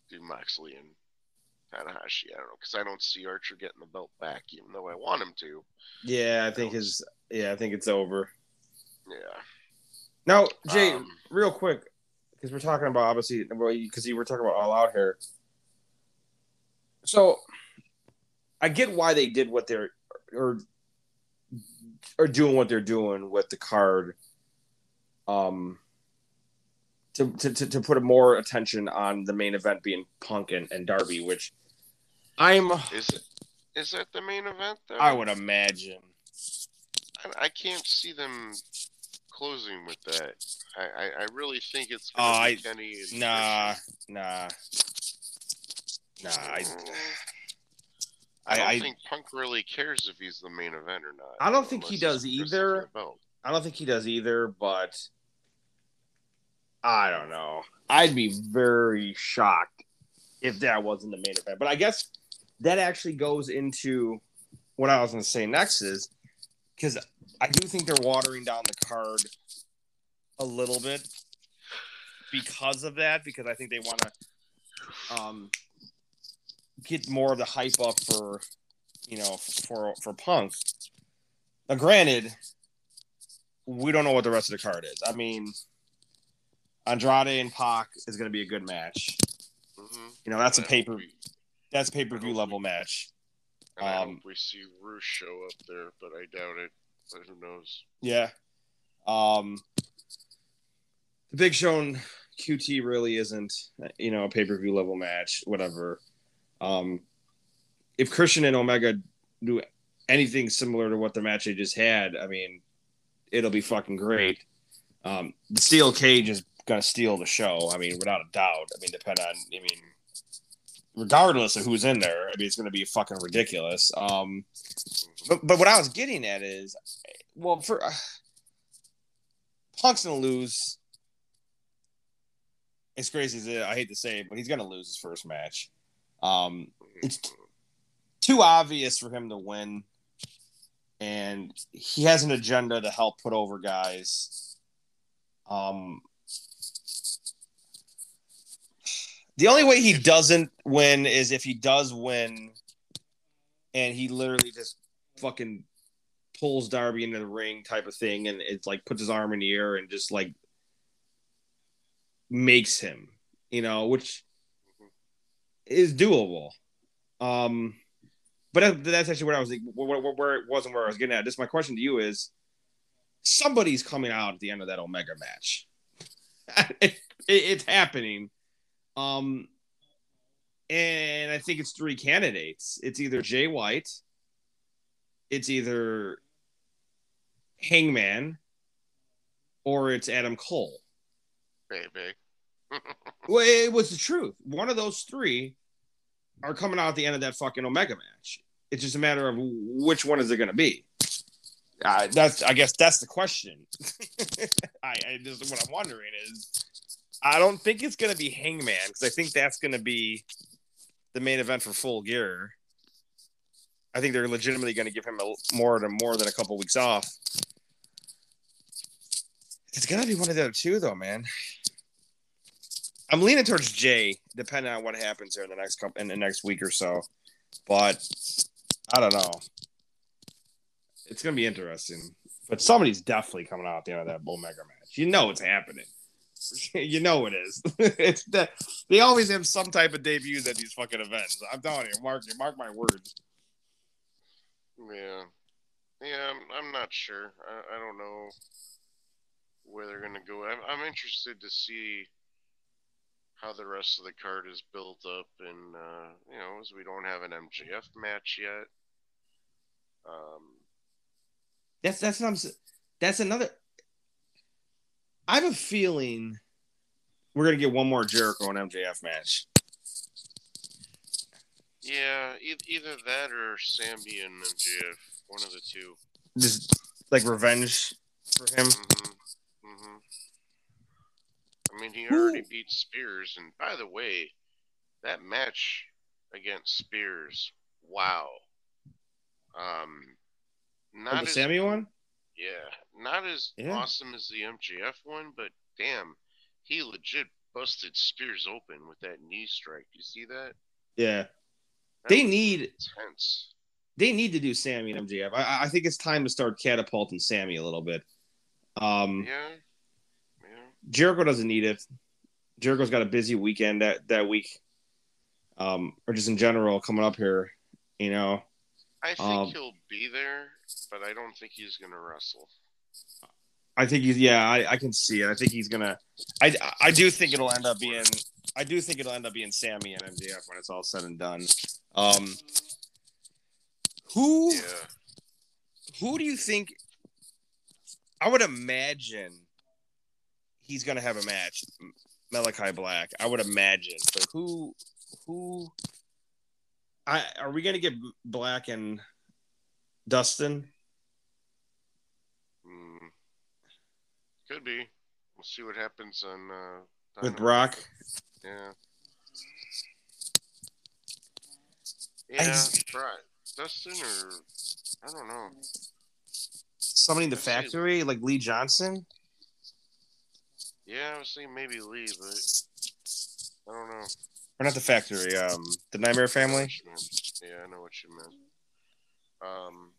do Moxley and Tanahashi. I don't know because I don't see Archer getting the belt back, even though I want him to. Yeah, I think his. Yeah, I think it's over. Yeah. Now, Jay, Um, real quick, because we're talking about obviously because you were talking about all out here. So, I get why they did what they're or are doing what they're doing with the card. Um. To, to, to, to put more attention on the main event being Punk and, and Darby, which I'm Is it? Is that the main event though? I would imagine. I, I can't see them closing with that. I, I, I really think it's Oh, I- Kenny. Nah, nah, nah. I, Christian. I don't I- think Punk really cares if he's the main event or not. I don't think he does either. for the belt. I don't think he does either, but I don't know. I'd be very shocked if that wasn't the main event. But I guess that actually goes into what I was going to say next is because I do think they're watering down the card a little bit because of that. Because I think they want to um, get more of the hype up for you know for for Punk. Now, granted, we don't know what the rest of the card is. I mean, Andrade and Pac is going to be a good match. Mhm. You know, that's a And I paper. we- That's a pay per view level match. And I Um, hope we see Rush show up there, but I doubt it. But who knows? Yeah. Um, the Big Show and QT really isn't, you know, a pay per view level match. Whatever. Um, if Christian and Omega do anything similar to what the match they just had, I mean, it'll be fucking great. Um, the steel cage is gonna steal the show. I mean, without a doubt. I mean, depend on. I mean, regardless of who's in there, I mean, it's gonna be fucking ridiculous. Um, but but what I was getting at is, well, for uh, Punk's gonna lose. As crazy as it, I hate to say it, but he's gonna lose his first match. Um, it's too obvious for him to win, and he has an agenda to help put over guys. Um, the only way he doesn't win is if he does win, and he literally just fucking pulls Darby into the ring type of thing, and it's like puts his arm in the air and just like makes him, you know, which is doable. Um, but that's actually what I was like, where, where, it wasn't where I was getting at. This my question to you is: somebody's coming out at the end of that Omega match. [laughs] it, it, it's happening. Um, and I think it's three candidates. It's either Jay White, it's either Hangman, or it's Adam Cole. Baby. Well, it was the truth. One of those three are coming out at the end of that fucking Omega match. It's just a matter of which one is it going to be. Uh, that's, I guess, that's the question. [laughs] I, I just what I'm wondering is, I don't think it's gonna be Hangman because I think that's gonna be the main event for Full Gear. I think they're legitimately going to give him a, more than more than a couple weeks off. It's gonna be one of the other two, though, man. I'm leaning towards Jay, depending on what happens here in the next couple in the next week or so. But I don't know. It's gonna be interesting. But somebody's definitely coming out at the end of that Omega match. You know it's happening. [laughs] you know it is. [laughs] it's that they always have some type of debuts at these fucking events. I'm telling you, mark you, mark my words. Yeah, yeah. I'm, I'm not sure. I, I don't know where they're gonna go. I'm, I'm interested to see how the rest of the card is built up, and uh, you know, as we don't have an MJF match yet. Um, that's that's what I'm. That's another. I have a feeling we're gonna get one more Jericho and MJF match. Yeah, e- either that or Sammy and MJF, one of the two. Just like revenge for him. hmm hmm I mean, he already beat Spears, and by the way, that match against Spears, wow. Um, not Oh, the as Sammy one. Yeah, not as Yeah. awesome as the MJF one, but damn, he legit busted Spears open with that knee strike. You see that? Yeah, That they need intense. they need to do Sammy and MJF. I, I think it's time to start catapulting Sammy a little bit. Um, Yeah, yeah. Jericho doesn't need it. Jericho's got a busy weekend that that week, um, or just in general coming up here. You know, I think Um, he'll be there, but I don't think he's gonna wrestle. I think he's yeah, I, I can see it. I think he's gonna. I I do think it'll end up being. I do think it'll end up being Sammy and MJF when it's all said and done. Um, who Yeah, who do you think? I would imagine he's gonna have a match, Malakai Black. I would imagine, but who who? I are we gonna get Black and Dustin? mm, could be. We'll see what happens on uh, with Brock. Yeah. Yeah, just- Brock. Dustin or I don't know. Somebody in the Let's see. factory, like Lee Johnson. Yeah, I was thinking maybe Lee, but I don't know. Or not the factory, um, the Nightmare Family. meant. Yeah, I know what you meant. Um.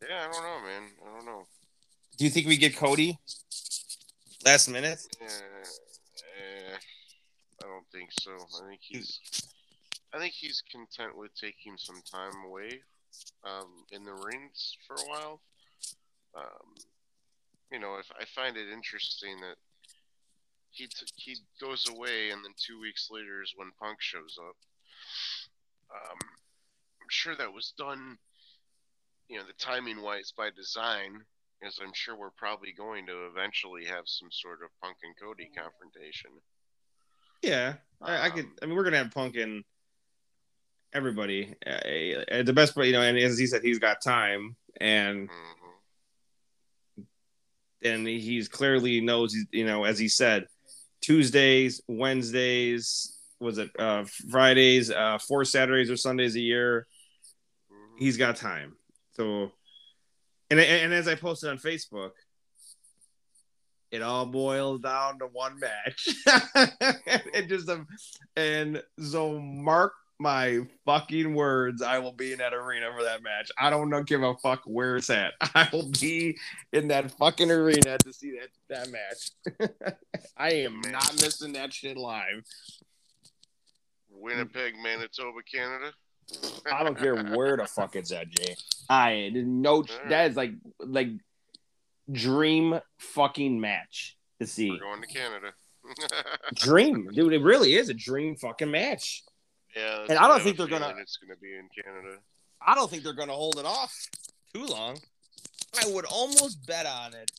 Yeah, I don't know, man. I don't know. Do you think we get Cody last minute? Yeah, eh, I don't think so. I think he's. I think he's content with taking some time away, um, in the rings for a while. Um, you know, if I find it interesting that he t- he goes away and then two weeks later is when Punk shows up. Um, I'm sure that was done, you know, the timing wise by design, as I'm sure we're probably going to eventually have some sort of Punk and Cody confrontation. Yeah, I, I could. I mean, we're gonna have Punk and everybody. Uh, uh, the best part, you know, and as he said, he's got time, and hmm and he's clearly knows, you know, as he said, Tuesdays, Wednesdays, was it uh Fridays, uh four Saturdays or Sundays a year. hmm He's got time. So, and and as I posted on Facebook, it all boils down to one match. [laughs] it just um, and so mark my fucking words, I will be in that arena for that match. I don't know, give a fuck where it's at. [laughs] I will be in that fucking arena to see that that match. [laughs] I am not missing that shit live. Winnipeg, Manitoba, Canada. [laughs] I don't care where the fuck it's at, Jay. I no. That is like like dream fucking match to see. We're going to Canada. Dream, dude. It really is a dream fucking match. Yeah, And I don't think they're gonna- It's going to be in Canada. I don't think they're gonna hold it off too long. I would almost bet on it.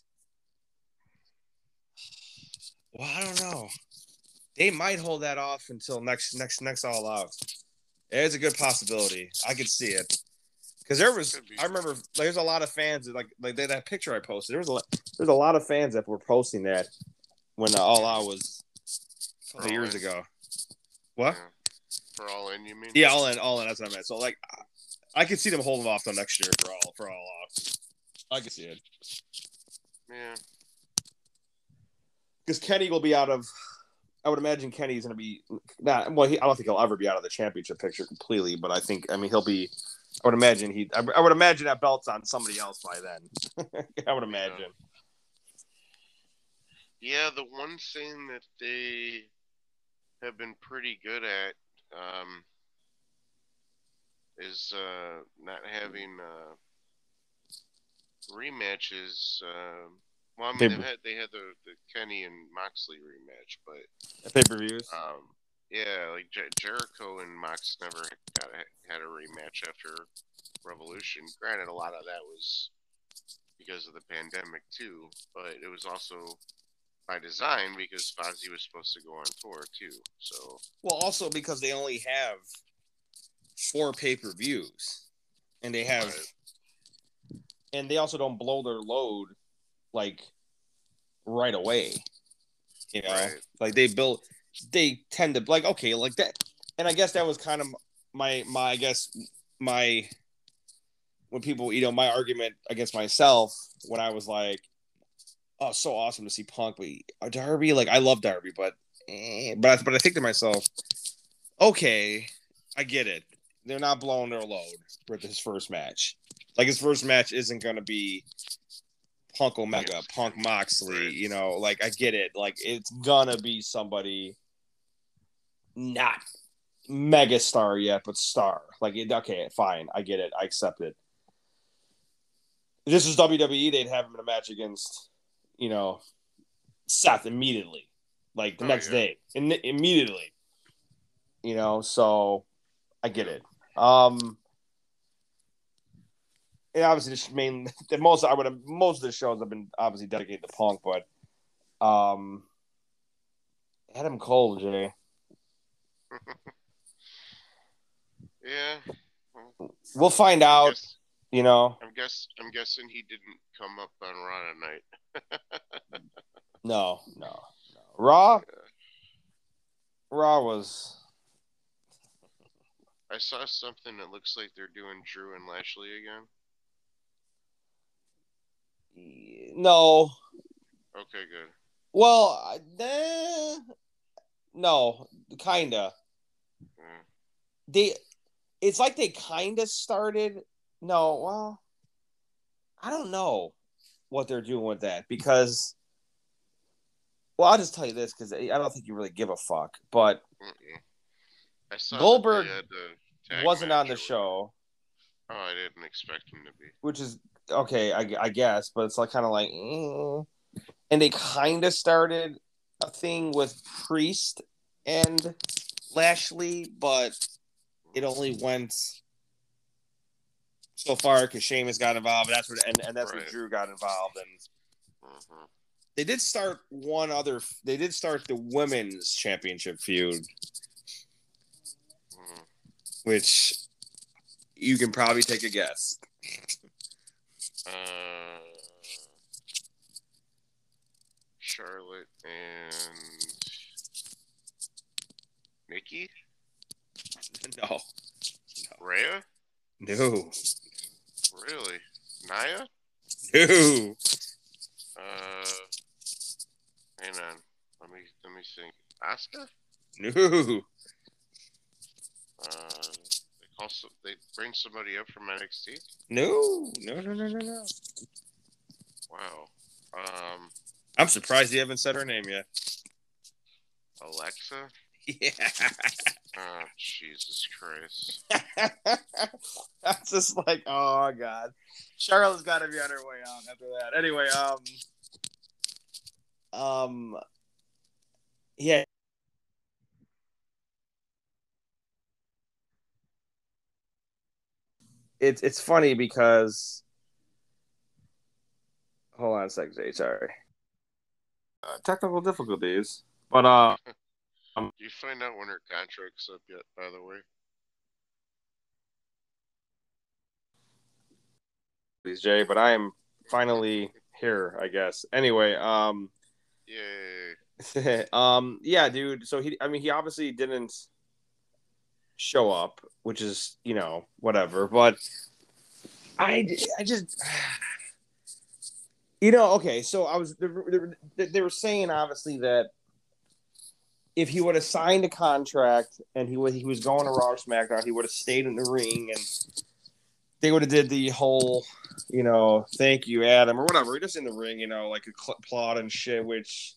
Well, I don't know. They might hold that off until next next next all out. It's a good possibility. I could see it. Because there was. I remember there's a lot of fans that like like that, that picture I posted. There was a there's a lot of fans that were posting that when uh, All Out was a couple years ago. What? Yeah. For all in, you mean? Yeah, all in, all in. That's what I meant. So like, I could see them holding off till next year for all for all out. I can see it Yeah. because Kenny will be out of. I would imagine Kenny's going to be not. Well, he, I don't think he'll ever be out of the championship picture completely, but I think I mean he'll be. I would imagine he. I, I would imagine that belt's on somebody else by then. [laughs] I would imagine. Yeah, the one thing that they have been pretty good at um, is uh, not having uh, rematches. Uh, well, I mean, They- had they had the, the Kenny and Moxley rematch, but Pay per views. um, yeah, like Jer- Jericho and Mox never got a, had a rematch after Revolution. Granted, a lot of that was because of the pandemic too, but it was also by design because Fozzy was supposed to go on tour too. So Well, also because they only have four pay per views, and they have, Right. and they also don't blow their load like right away. You know, Right. like they build, they tend to like okay, like that, and I guess that was kind of my my I guess my when people you know my argument against myself when I was like, oh, so awesome to see Punk, but uh, Darby, like I love Darby, but eh, but I, but I think to myself, okay, I get it. They're not blowing their load for his first match. Like his first match isn't gonna be Punk Omega. Punk Moxley. You know, like I get it. Like it's gonna be somebody not mega star yet, but star. Like it, okay, fine, I get it. I accept it. If this was WWE, they'd have him in a match against, you know, Seth immediately, like the Oh, next yeah. day, in, immediately. You know, so I get it. Um, and obviously, the main [laughs] the most I would have most of the shows have been obviously dedicated to Punk, but um, Adam Cole, Jay. [laughs] yeah, We'll find out. guess, You know, I'm guess I'm guessing he didn't come up on Raw tonight. [laughs] no, no, no. Raw, Raw was I saw something that looks like they're doing Drew and Lashley again. no. Okay, good. Well, eh, no, kinda. Mm. They, it's like they kinda started. No, well, I don't know what they're doing with that because. Well, I'll just tell you this because I don't think you really give a fuck. But I saw Goldberg they had the tag wasn't on the show. Oh, I didn't expect him to be. which is okay, I, I guess. But it's like kind of like, eh. and they kind of started a thing with Priest and Lashley, but it only went so far because Sheamus got involved. And that's what, and, and that's Right. what Drew got involved. And hmm they did start one other. They did start the women's championship feud, hmm which you can probably take a guess. Uh, Charlotte and Nikki, [laughs] No, Rhea, no, really, Naya. no. Uh, hang on. Let me let me think. Asuka. No. Uh, they call some, they bring somebody up from NXT. No. No. No. No. No. No. Wow. Um, I'm surprised you haven't said her name yet. Alexa. [laughs] Yeah. Oh, Jesus Christ. [laughs] That's just like, oh god. Charlotte's got to be on her way out after that. Anyway, um, um, yeah. It's it's funny because. Hold on a second, Jay. Sorry. Uh, technical difficulties, but uh, [laughs] Did you find out when her contract's up yet? By the way. please, Jay. But I am finally here, I guess. Anyway, um, Yay. [laughs] um, yeah, dude. So he, I mean, he obviously didn't show up, which is you know whatever. But I, I just, [sighs] you know, okay. So I was, they, they were saying obviously that if he would have signed a contract and he was he was going to Raw SmackDown, he would have stayed in the ring and they would have did the whole, you know, thank you, Adam, or whatever. He Just in the ring, you know, like a plot and shit, which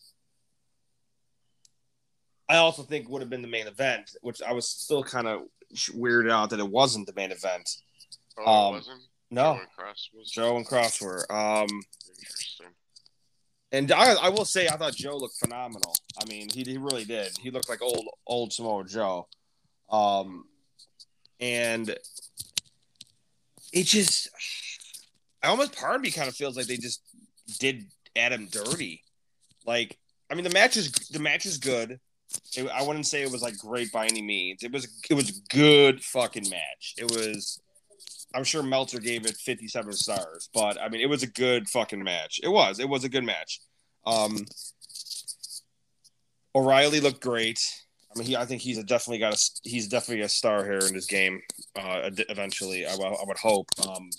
I also think would have been the main event, which I was still kind of weirded out that it wasn't the main event. Oh, um, wasn't? No, Joe and Kross, was Joe and Kross were. Um, Interesting. And I, I will say, I thought Joe looked phenomenal. I mean, he, he really did. He looked like old old Samoa Joe. Um, and it just, I almost part of me kind of feels like they just did Adam dirty. Like, I mean, the match is the match is good. It, I wouldn't say it was like great by any means. It was it was good fucking match. It was. I'm sure Meltzer gave it 57 stars, but I mean, it was a good fucking match. It was. It was a good match. Um, O'Reilly looked great. I mean, he. I think he's definitely got a. He's definitely a star here in this game. Uh, eventually, I, I would hope. Um,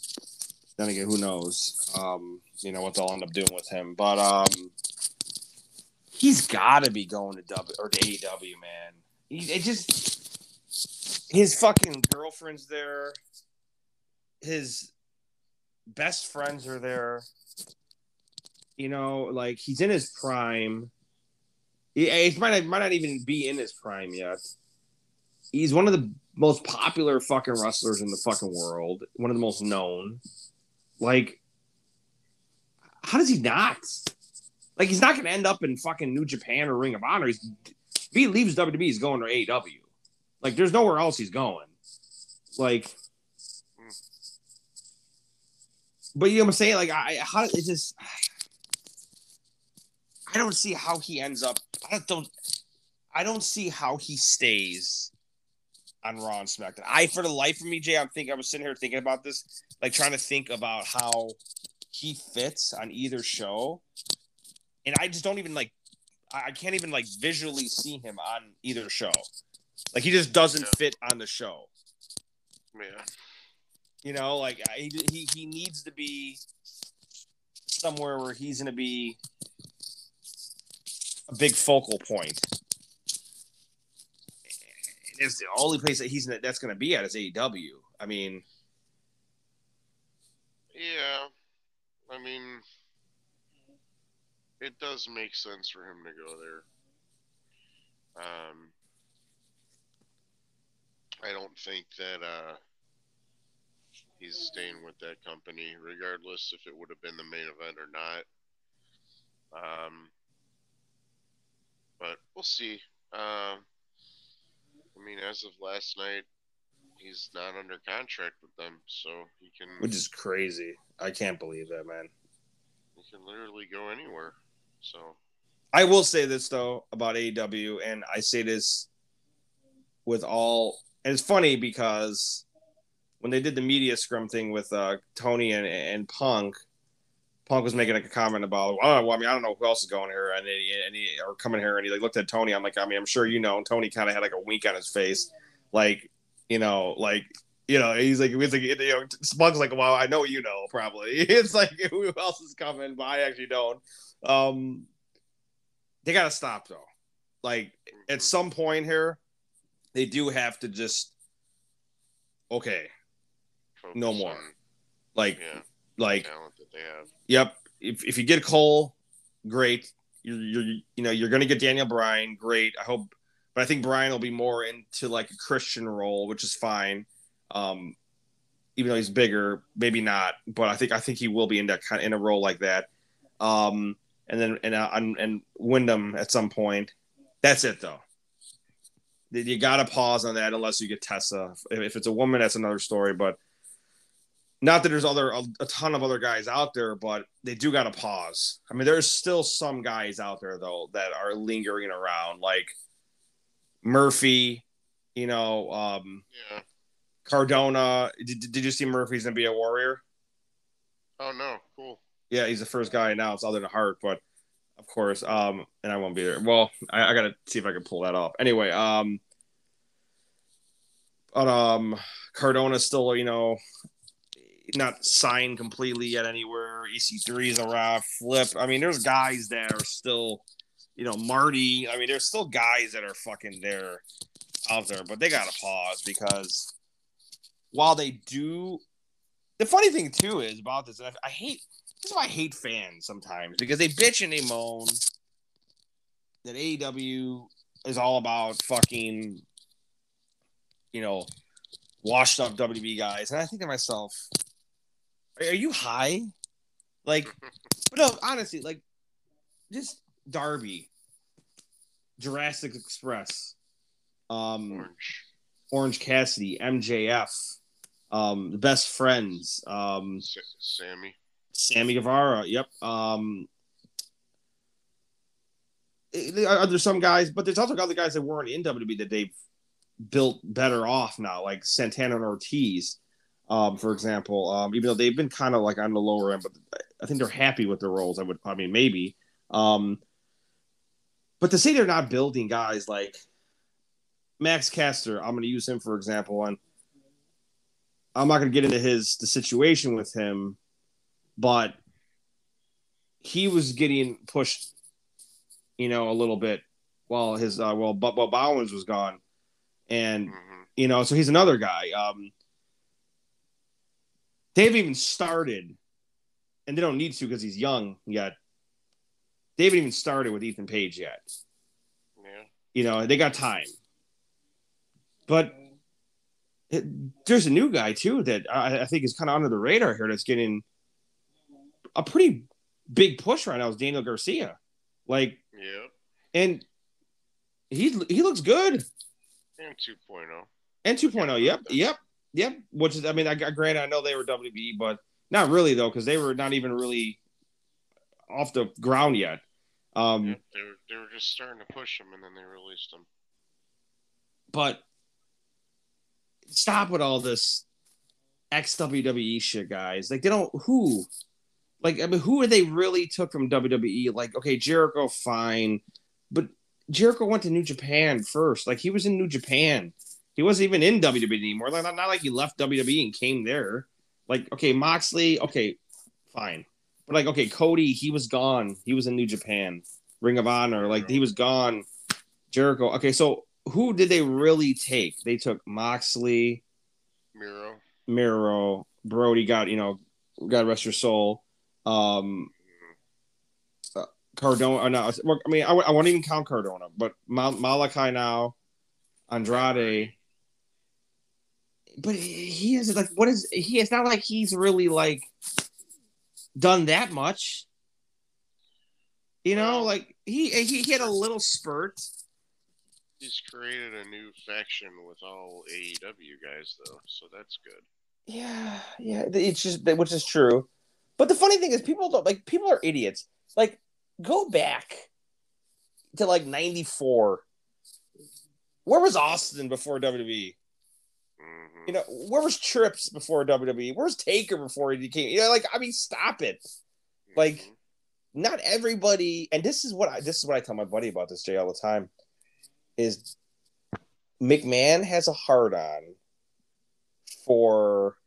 then again, who knows? Um, you know what they'll end up doing with him, but um, he's got to be going to W or to AEW, man. He, it just his fucking girlfriend's there. His best friends are there. You know, like he's in his prime. He, he might not, might not even be in his prime yet. He's one of the most popular fucking wrestlers in the fucking world. One of the most known. Like, how does he not? Like he's not going to end up in fucking New Japan or Ring of Honor. He's, if he leaves WWE, he's going to AEW. Like there's nowhere else he's going. Like, but you know what I'm saying? Like I how it just I don't see how he ends up. I don't. I don't see how he stays on Raw and SmackDown. I, for the life of me, Jay, I'm thinking. I was sitting here thinking about this, like trying to think about how he fits on either show, and I just don't even like I can't even like visually see him on either show. Like he just doesn't yeah. fit on the show. Yeah. You know, like he he, he needs to be somewhere where he's going to be a big focal point. It's the only place that he's that's going to be at is AEW. I mean, yeah, I mean, it does make sense for him to go there. Um, I don't think that uh, he's staying with that company, regardless if it would have been the main event or not. Um, but we'll see. Uh, I mean, as of last night, he's not under contract with them, so he can. Which is crazy. I can't believe that, man. He can literally go anywhere. So I will say this though about AEW, and I say this with all, and it's funny because when they did the media scrum thing with uh, Tony and, and Punk, Punk was making like a comment about, oh, well, I mean, I don't know who else is going here, and he, and he or coming here, and he like looked at Tony. I'm like, I mean, I'm sure you know. And Tony kind of had like a wink on his face, like, you know, like you know, he's like, he's like, you know, Spunk's like, well, I know you know, probably. [laughs] It's like, who else is coming? But I actually don't. Um, they got to stop though. Like at some point here, they do have to just okay, no more. Like, yeah, like, yep. If if you get Cole, great. You're you're you know you're gonna get Daniel Bryan, great. I hope, but I think Bryan will be more into like a Christian role, which is fine. Um, even though he's bigger, maybe not, but I think I think he will be in that kind of in a role like that. Um, and then and uh, and Windham at some point. That's it though. You got to pause on that unless you get Tessa. If it's a woman, that's another story. But not that there's other a, a ton of other guys out there, but they do got to pause. I mean, there's still some guys out there though that are lingering around, like Murphy. You know, um, yeah. Cardona. Did, did you see Murphy's gonna be a warrior? Oh no, cool yeah, he's the first guy announced other than Hart, but of course. Um, and I won't be there. Well, I, I gotta see if I can pull that off. Anyway, um, but um, Cardona's still, you know, not signed completely yet anywhere. EC3 is a rough flip. I mean, there's guys that are still, you know, Marty. I mean, there's still guys that are fucking there out there, but they gotta pause because while they do, the funny thing too is about this. I, I hate this is why I hate fans sometimes because they bitch and they moan that AEW is all about fucking, you know, washed up WB guys, and I think to myself, are, are you high? Like, but no, honestly, like, just Darby, Jurassic Express, um, Orange. Orange Cassidy, MJF, um, the best friends, um, Sa- Sammy. Sammy Guevara. Yep. Um, eh, are there some guys, but there's also other guys that weren't in WWE that they've built better off now, like Santana and Ortiz, um, for example. Um, even though they've been kind of like on the lower end, but I think they're happy with their roles. I would, I mean, maybe. Um, but to say they're not building guys like Max Caster, I'm going to use him for example, and I'm not going to get into his the situation with him, but he was getting pushed, you know, a little bit while his uh, well, but while Bowens was gone, and hmm you know, so he's another guy. Um, they haven't even started, and they don't need to because he's young yet. They haven't even started with Ethan Page yet. Yeah. You know, they got time. But it, there's a new guy too that I, I think is kind of under the radar here. That's getting a pretty big push right now. Is Daniel Garcia, like, yeah. and he he looks good. And 2.0. And 2.0, yep, yep, yep. Which is, I mean, I granted, I know they were WB, but not really though, because they were not even really off the ground yet. Um, Yep. They were they were just starting to push them, and then they released them. but stop with all this ex WWE shit, guys. Like they don't who, like I mean, who are they really took from WWE? Like okay, Jericho, fine, but Jericho went to New Japan first. Like he was in New Japan. He wasn't even in WWE anymore. Like not, not like he left WWE and came there. Like okay, Moxley, okay, fine, but like okay, Cody, he was gone. He was in New Japan, Ring of Honor. Like he was gone. Jericho. Okay, so who did they really take? They took Moxley, Miro. Miro, Brodie. Got you know, God rest your soul. Um, Cardona. uh, No, I mean, I, I won't even count Cardona, but Mal- Malakai now, Andrade. But he is like, what is he? It's not like he's really like done that much. You know, like he he, he had a little spurt. He's created a new faction with all AEW guys, though, so that's good. Yeah, yeah, it's just which is true. But the funny thing is, people don't like people are idiots. Like, go back to like '94. Where was Austin before WWE? Hmm You know, where was Trips before WWE? Where's Taker before he came? You know, like I mean, stop it. like- Mhm. Not everybody, and this is what I this is what I tell my buddy about this Jay all the time. Is McMahon has a hard on for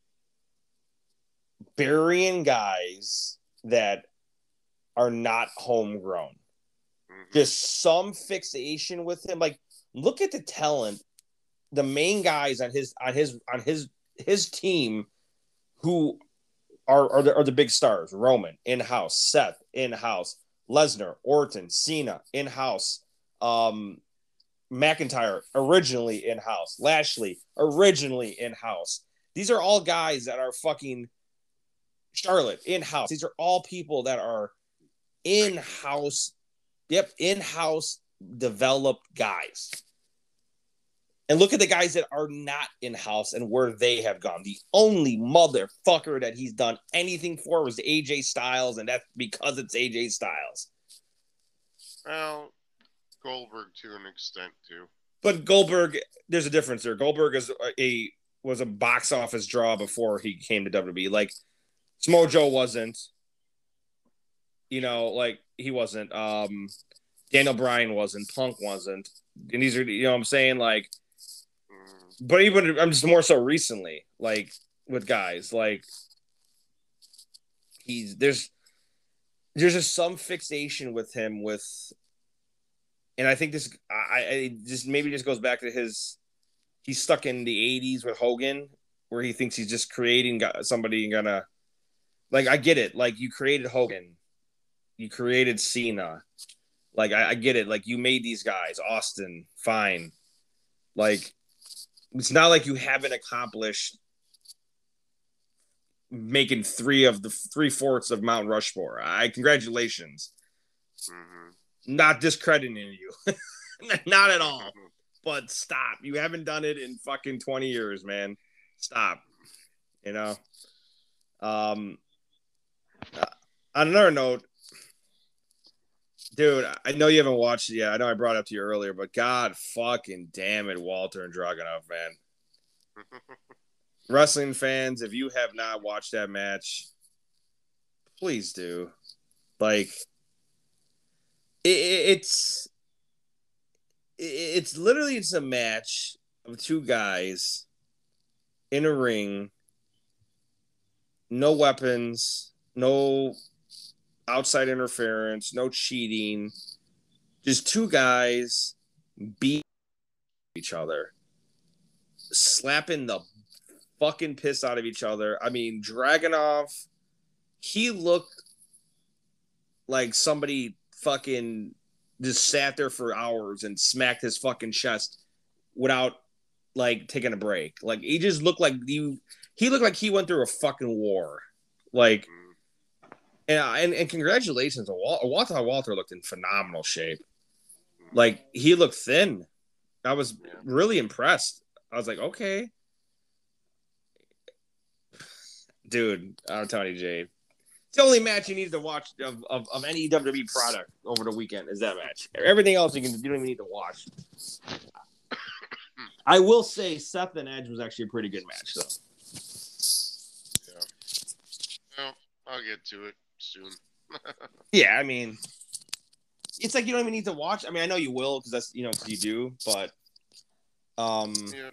burying guys that are not homegrown. Mhm. Just some fixation with him. Like, look at the talent, the main guys on his on his on his his team who are are the, are the big stars. Roman in house, Seth in house, Lesnar, Orton, Cena in house, um, McIntyre originally in house, Lashley originally in house. These are all guys that are fucking Charlotte in house. These are all people that are in house. Yep, in house developed guys. And look at the guys that are not in house and where they have gone. The only motherfucker that he's done anything for was AJ Styles, and that's because it's AJ Styles. Well, Goldberg to an extent too. But Goldberg, there's a difference there. Goldberg is a, was a box office draw before he came to WWE. Like Samoa Joe wasn't. You know, like he wasn't. Um, Daniel Bryan wasn't. Punk wasn't. And these are, you know, what I'm saying like. But even I'm just more so recently, like with guys, like he's there's there's just some fixation with him with, and I think this I, I just maybe just goes back to his he's stuck in the '80s with Hogan, where he thinks he's just creating somebody and gonna like I get it, like you created Hogan, you created Cena, like I, I get it, like you made these guys Austin, fine, like it's not like you haven't accomplished making three of the three fourths of Mount Rushmore. I congratulations. Mhm. Not discrediting you. [laughs] not at all. Mhm. But stop. You haven't done it in fucking 20 years, man. Stop. You know? Um uh, on another note, dude, I know you haven't watched it yet. I know I brought it up to you earlier, but god fucking damn it, Walter and Dragunov, man. [laughs] wrestling fans, if you have not watched that match, please do. Like, it, it- it's it, it's literally it's a match of two guys in a ring, no weapons, no outside interference, no cheating, just two guys beat each other, slapping the fucking piss out of each other. I mean, Dragunov, he looked like somebody fucking just sat there for hours and smacked his fucking chest without like taking a break. Like he just looked like you. He looked like he went through a fucking war. Like. And uh, and, and congratulations, Wal- Walter Walter looked in phenomenal shape. Like he looked thin. I was Yeah. really impressed. I was like, okay, dude. I'm you, Jade. It's the only match you need to watch of, of, of any WWE product over the weekend is that match. Everything else you can you don't even need to watch. [coughs] I will say Seth and Edge was actually a pretty good match, though. Yeah. Well, I'll get to it soon. [laughs] Yeah, I mean, it's like you don't even need to watch. I mean, I know you will because that's you know you do, but um, Yeah.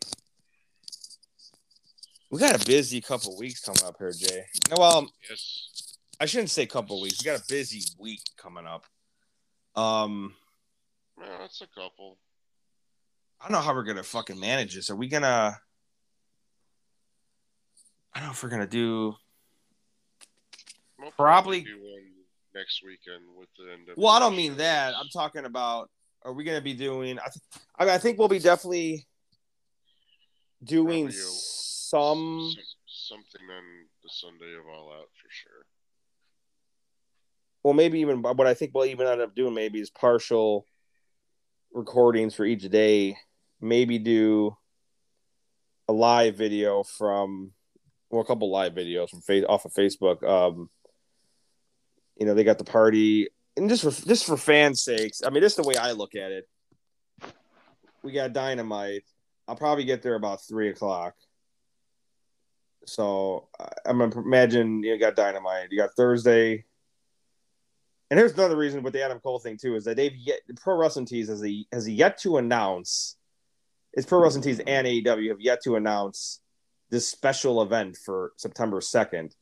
we got a busy couple weeks coming up here, Jay. No, well, Yes. I shouldn't say couple weeks. We got a busy week coming up. Um, Well, that's a couple. I don't know how we're gonna fucking manage this. Are we gonna? I don't know if we're gonna do. We'll Probably- do one next weekend with the end of. Well, I don't mean that. I'm talking about. Are we gonna be doing? I, th- I mean, I think we'll be definitely doing Probably a- some. something on the Sunday of All Out for sure. well, maybe even what I think we'll even end up doing maybe is partial recordings for each day. Maybe do a live video from, well, a couple live videos from face off of Facebook. Um, you know, they got the party, and just for just for fans' sakes. I mean, this is the way I look at it. We got dynamite. I'll probably get there about three o'clock. So I'm imagine you got dynamite. You got Thursday. And here's another reason with the Adam Cole thing too is that they've yet Pro Wrestling Tees has has yet to announce. It's Pro Wrestling Tees and AEW have yet to announce this special event for September second,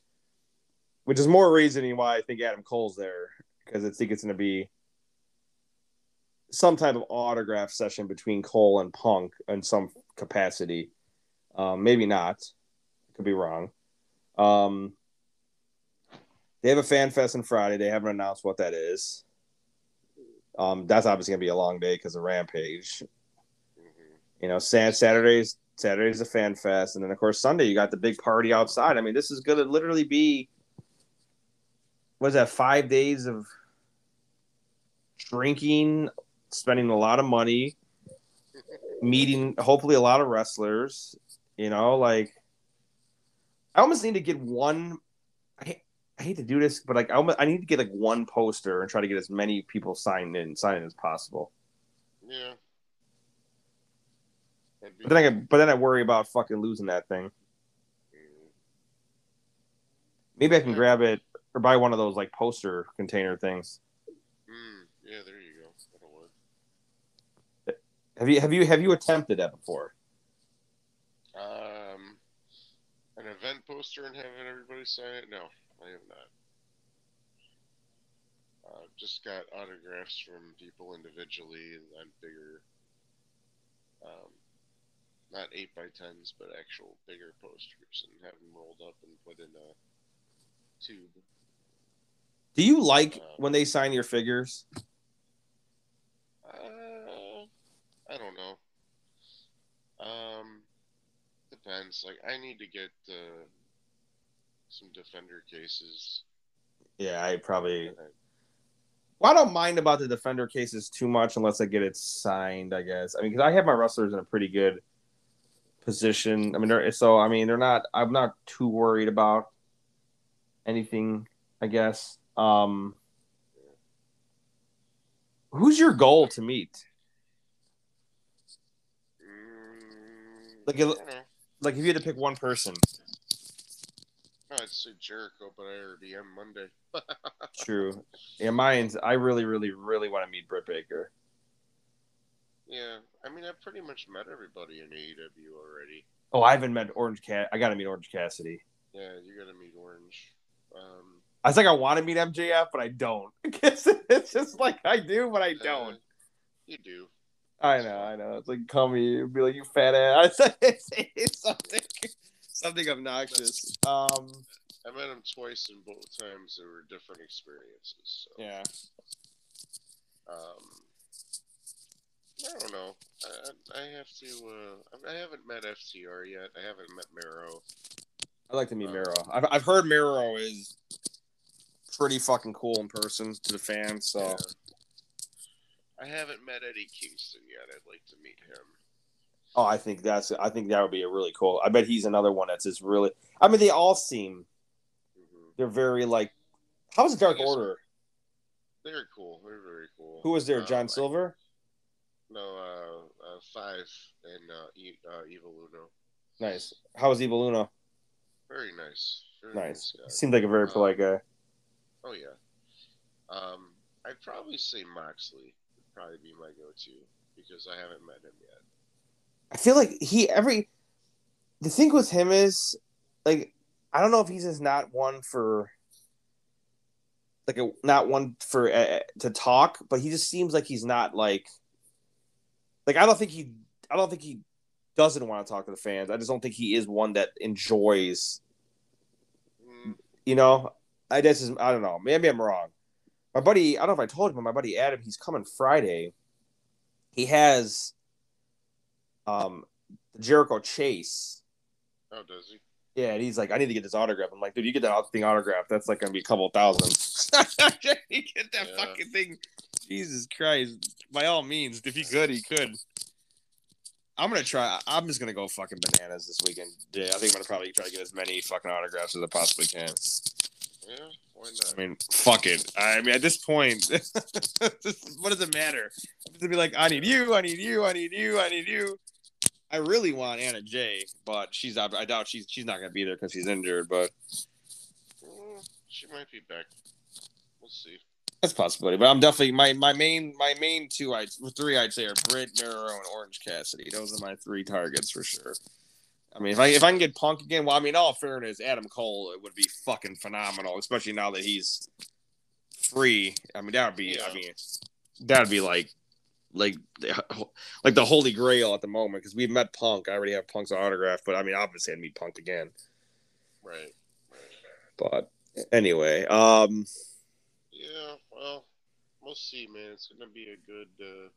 which is more reasoning why I think Adam Cole's there because I think it's going to be some type of autograph session between Cole and Punk in some capacity. Um, maybe not. Could be wrong. Um, they have a fan fest on Friday. They haven't announced what that is. Um, that's obviously gonna be a long day because of Rampage. You know, Sat- Saturdays Saturday's a fan fest, and then of course Sunday you got the big party outside. I mean, this is gonna literally be what is that? Five days of drinking, spending a lot of money, meeting hopefully a lot of wrestlers. You know, like I almost need to get one. I hate, I hate to do this, but like I, almost, I need to get like one poster and try to get as many people signed in, signed in as possible. Yeah. Be- But then I but then I worry about fucking losing that thing. Mhm. Maybe I can grab it or buy one of those like poster container things. Mm, yeah, there you go. That'll work. Have you have you have you attempted that before? Um, an event poster and having everybody sign it? No, I have not. Uh, just got autographs from people individually and on bigger, um, not eight by tens, but actual bigger posters, and have them rolled up and put in a tube. Do you like when they sign your figures? Uh, I don't know. Um, depends. Like, I need to get uh, some defender cases. Yeah, I probably. Well, I don't mind about the defender cases too much unless I get it signed. I guess. I mean, because I have my wrestlers in a pretty good position. I mean, they're, so I mean, they're not. I'm not too worried about anything. I guess. Um, who's your goal to meet? Mm, Like, I it- don't know. Like, if you had to pick one person, I'd say Jericho, but I already am Monday. [laughs] true. Yeah, mine's. I really, really, really want to meet Britt Baker. Yeah, I mean, I've pretty much met everybody in AEW already. Oh, I haven't met Orange Cat. I got to meet Orange Cassidy. Yeah, you gotta meet Orange. Um, I was like, I want to meet MJF, but I don't. [laughs] it's just like I do, but I don't. uh, you do. I know, I know. It's like call me, be like you fat ass. it's, [laughs] it's something, something obnoxious. Um, I met him twice, and both times there were different experiences. So, yeah. um, I don't know. I, I have to. Uh, I haven't met FTR yet. I haven't met Miro. I'd like to meet Miro. I've I've heard Miro is pretty fucking cool in person to the fans. So Yeah. I haven't met Eddie Kingston yet. I'd like to meet him. oh, I think that's I think that would be a really cool. I bet he's another one that's just really. I mean, they all seem hmm they're very like. How was Dark Order? They're cool. They're very cool. Who was there? Um, John I- Silver. No, uh, uh, five and uh, e- uh, Evil Uno. Nice. How was Evil Luna? Very nice. Very Nice. guy. Seemed like a very Uh, polite guy. Oh yeah. Um, I'd probably say Moxley would probably be my go-to because I haven't met him yet. I feel like he every the thing with him is like I don't know if he's just not one for like a not one for uh, to talk, but he just seems like he's not like like I don't think he I don't think he doesn't want to talk to the fans. I just don't think he is one that enjoys. Mm, You know, I guess is I don't know. Maybe I'm wrong. My buddy, I don't know if I told him, but my buddy Adam, he's coming Friday. He has um the Jericho Chase. oh, does he? Yeah, and he's like, I need to get this autograph. I'm like, dude, you get that thing autographed. That's like gonna be a couple thousand. [laughs] you get that Yeah. fucking thing. Jesus Christ. By all means, if he could, he could. I'm gonna try. I'm just gonna go fucking bananas this weekend. Yeah, I think I'm gonna probably try to get as many fucking autographs as I possibly can. Yeah, why not? I mean, fuck it. I mean, at this point, [laughs] what does it matter? To be like, I need you, I need you, I need you, I need you. I really want Anna Jay, but she's out. I doubt she's she's not gonna be there because she's injured. But Mm, she might be back. We'll see. that's a possibility. But I'm definitely my my main my main two I three I'd say are Britt, Miro, and Orange Cassidy. Those are my three targets for sure. I mean, if I if I can get Punk again, well, I mean, all fairness, Adam Cole it would be fucking phenomenal, especially now that he's free. I mean, that would be. I mean, that would be like, like, like the holy grail at the moment because we've met Punk. I already have Punk's autograph, but I mean, obviously, I'd meet Punk again. Right. But anyway, um, Yeah. Well, we'll see, man. It's gonna be a good uh,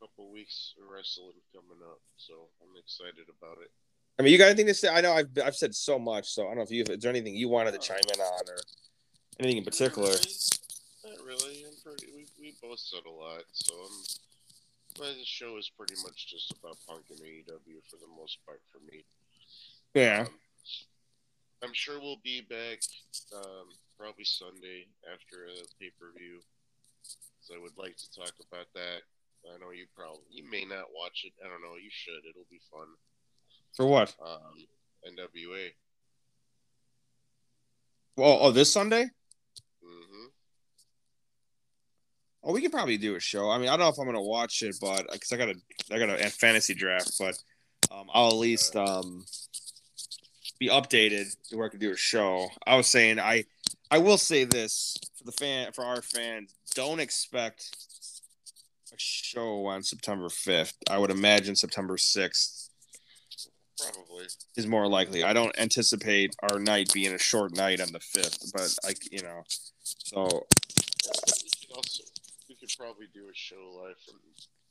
couple weeks of wrestling coming up, so I'm excited about it. I mean, you got anything to say? I know I've I've said so much, so I don't know if you is there anything you wanted to chime in on or anything in particular. Not really. I'm pretty. We, we both said a lot, so I'm. My show is pretty much just about Punk and AEW for the most part for me. Yeah. Um, I'm sure we'll be back um, probably Sunday after a pay per view. So I would like to talk about that. I know you probably you may not watch it. I don't know. You should. It'll be fun. For what? Um, NWA. Well, oh, this Sunday. hmm Oh, we could probably do a show. I mean, I don't know if I'm gonna watch it, but because I got a I got a fantasy draft, but um, I'll at least um be updated where I can do a show. I was saying I I will say this for the fan for our fans, don't expect a show on September 5th. I would imagine September 6th Probably. is more likely. I don't anticipate our night being a short night on the 5th, but I you know. So We could also, we could probably do a show live from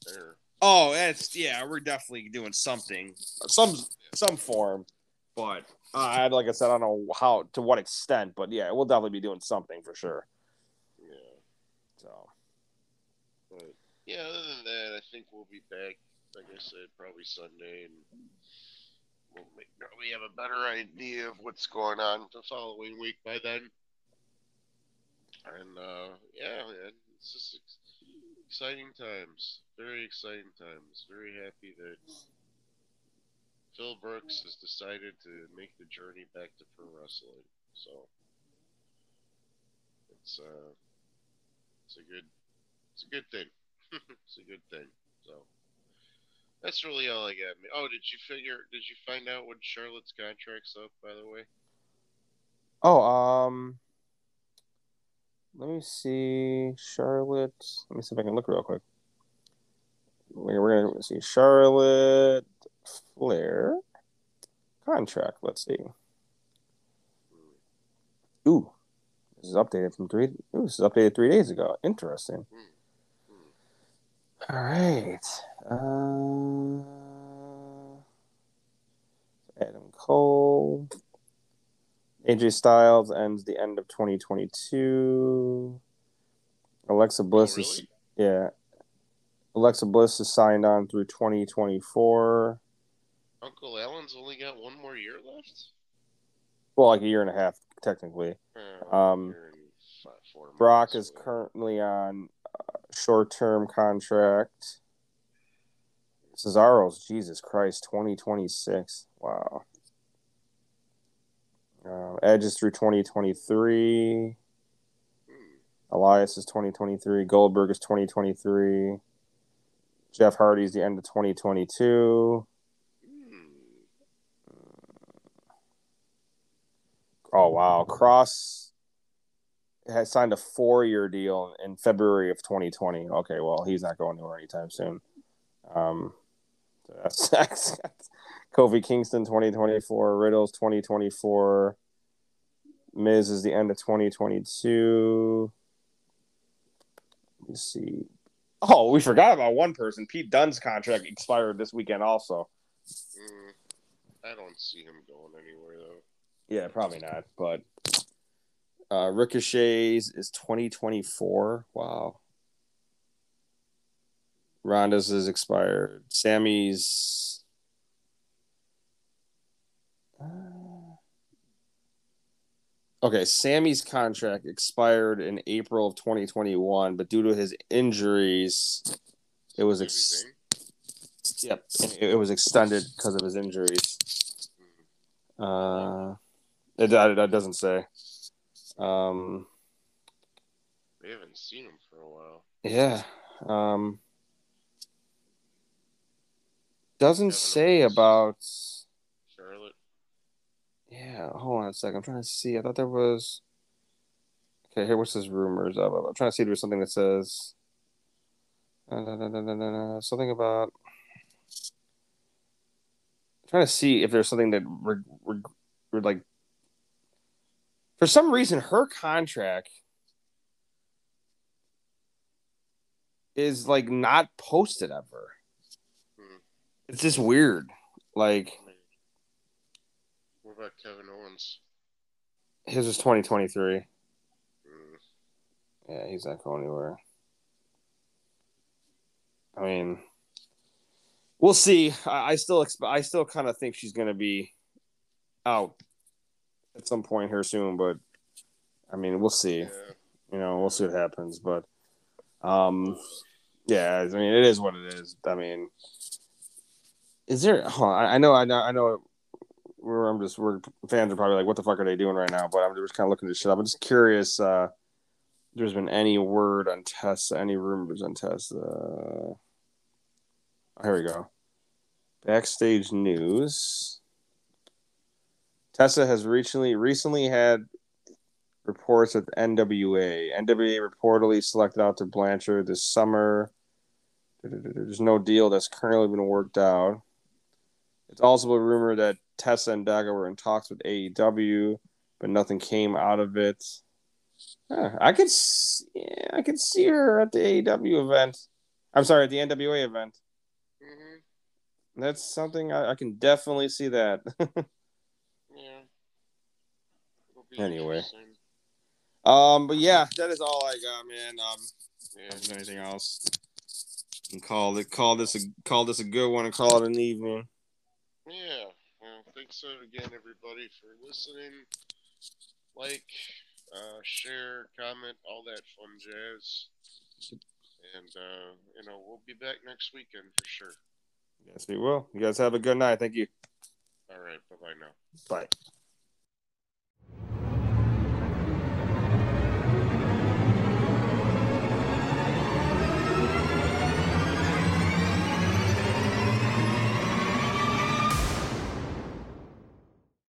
there. Oh, it's yeah, we're definitely doing something, some some form, but uh, like I said, I don't know how to what extent, but yeah, we'll definitely be doing something for sure. Yeah. So yeah, other than that, I think we'll be back. Like I said, probably Sunday, and we'll make, probably have a better idea of what's going on the following week by then. And uh, yeah, man, it's just ex- exciting times. Very exciting times. Very happy that Phil Brooks has decided to make the journey back to pro wrestling. So it's uh, it's a good, it's a good thing. It's a good thing. So that's really all I got. Oh, did you figure? Did you find out when Charlotte's contract's up? By the way. Oh, um, let me see. Charlotte. Let me see if I can look real quick. We're, gonna see Charlotte Flair contract. Let's see. Ooh, this is updated from three. Ooh, this is updated three days ago. Interesting. All right. Uh, Adam Cole. AJ Styles ends the end of 2022. Alexa Bliss oh, is yeah. Alexa Bliss is signed on through 2024. Uncle Alan's only got one more year left. Well, like a year and a half technically. Uh, Um, year and five, four Brock is currently on uh, short-term contract. Cesaro's Jesus Christ, 2026. Wow. Uh, Edge is through 2023. Hmm. Elias is 2023. Goldberg is 2023. Jeff Hardy's the end of 2022. Hmm. Oh wow, Kross has signed a four-year deal in February of 2020. Okay, well he's not going anywhere anytime soon. Um, so that's, [laughs] that's Kofi Kingston 2024, Riddle's 2024, Miz is the end of 2022. Let me see. Oh, we forgot about one person. Pete Dunne's contract expired this weekend also. Hmm. I don't see him going anywhere though. Yeah, probably not. But uh Ricochet's is 2024. Wow. Ronda's is expired. Sammy's. Uh, Okay, Sammy's contract expired in April of 2021, but due to his injuries, it was ex- yep, it, it was extended because of his injuries. Hmm. Uh, it, that doesn't say. Um, We haven't seen him for a while. yeah. Um, doesn't say about. Charlotte. Yeah, hold on a second. I'm trying to see. I thought there was. Okay, here. What's this rumors of? I'm trying to see if there's something that says. Uh, something about. I'm trying to see if there's something that re- re- re- like. For some reason, her contract is like not posted ever. Hmm. It's just weird. Like What about Kevin Owens? his was 2023. Hmm. Yeah, he's not going anywhere. I mean, we'll see. I, I still expect. I still kind of think she's going to be out at some point here soon, but I mean, we'll see. Yeah. You know, we'll see what happens. But, um, yeah, I mean, it is what it is. I mean, is there? Hold on, I I know, I know, I know. we're I'm just we're fans are probably like, what the fuck are they doing right now? But I'm just kind of looking this shit up. I'm just curious. Uh, there's been any word on Tessa, any rumors on Tessa. Uh, here we go. Backstage news. Tessa has recently recently had reports the NWA. NWA reportedly selected out to Blanchard this summer. There's no deal that's currently been worked out. It's also a rumor that Tessa and Daga were in talks with AEW, but nothing came out of it. Huh, I could, see, yeah, I could see her at the AEW event. I'm sorry, at the NWA event. Mm-hmm. That's something I, I, can definitely see that. [laughs] yeah. Anyway. Um, but yeah, that is all I got, man. Um, yeah. If there's anything else, and call it call this a call this a good one and call it an evening. Yeah. Well, thanks again, everybody, for listening. Like, uh, share, comment, all that fun jazz. And, uh, you know, we'll be back next weekend for sure. Yes, we will. You guys have a good night. Thank you. All right. Bye bye now. Bye.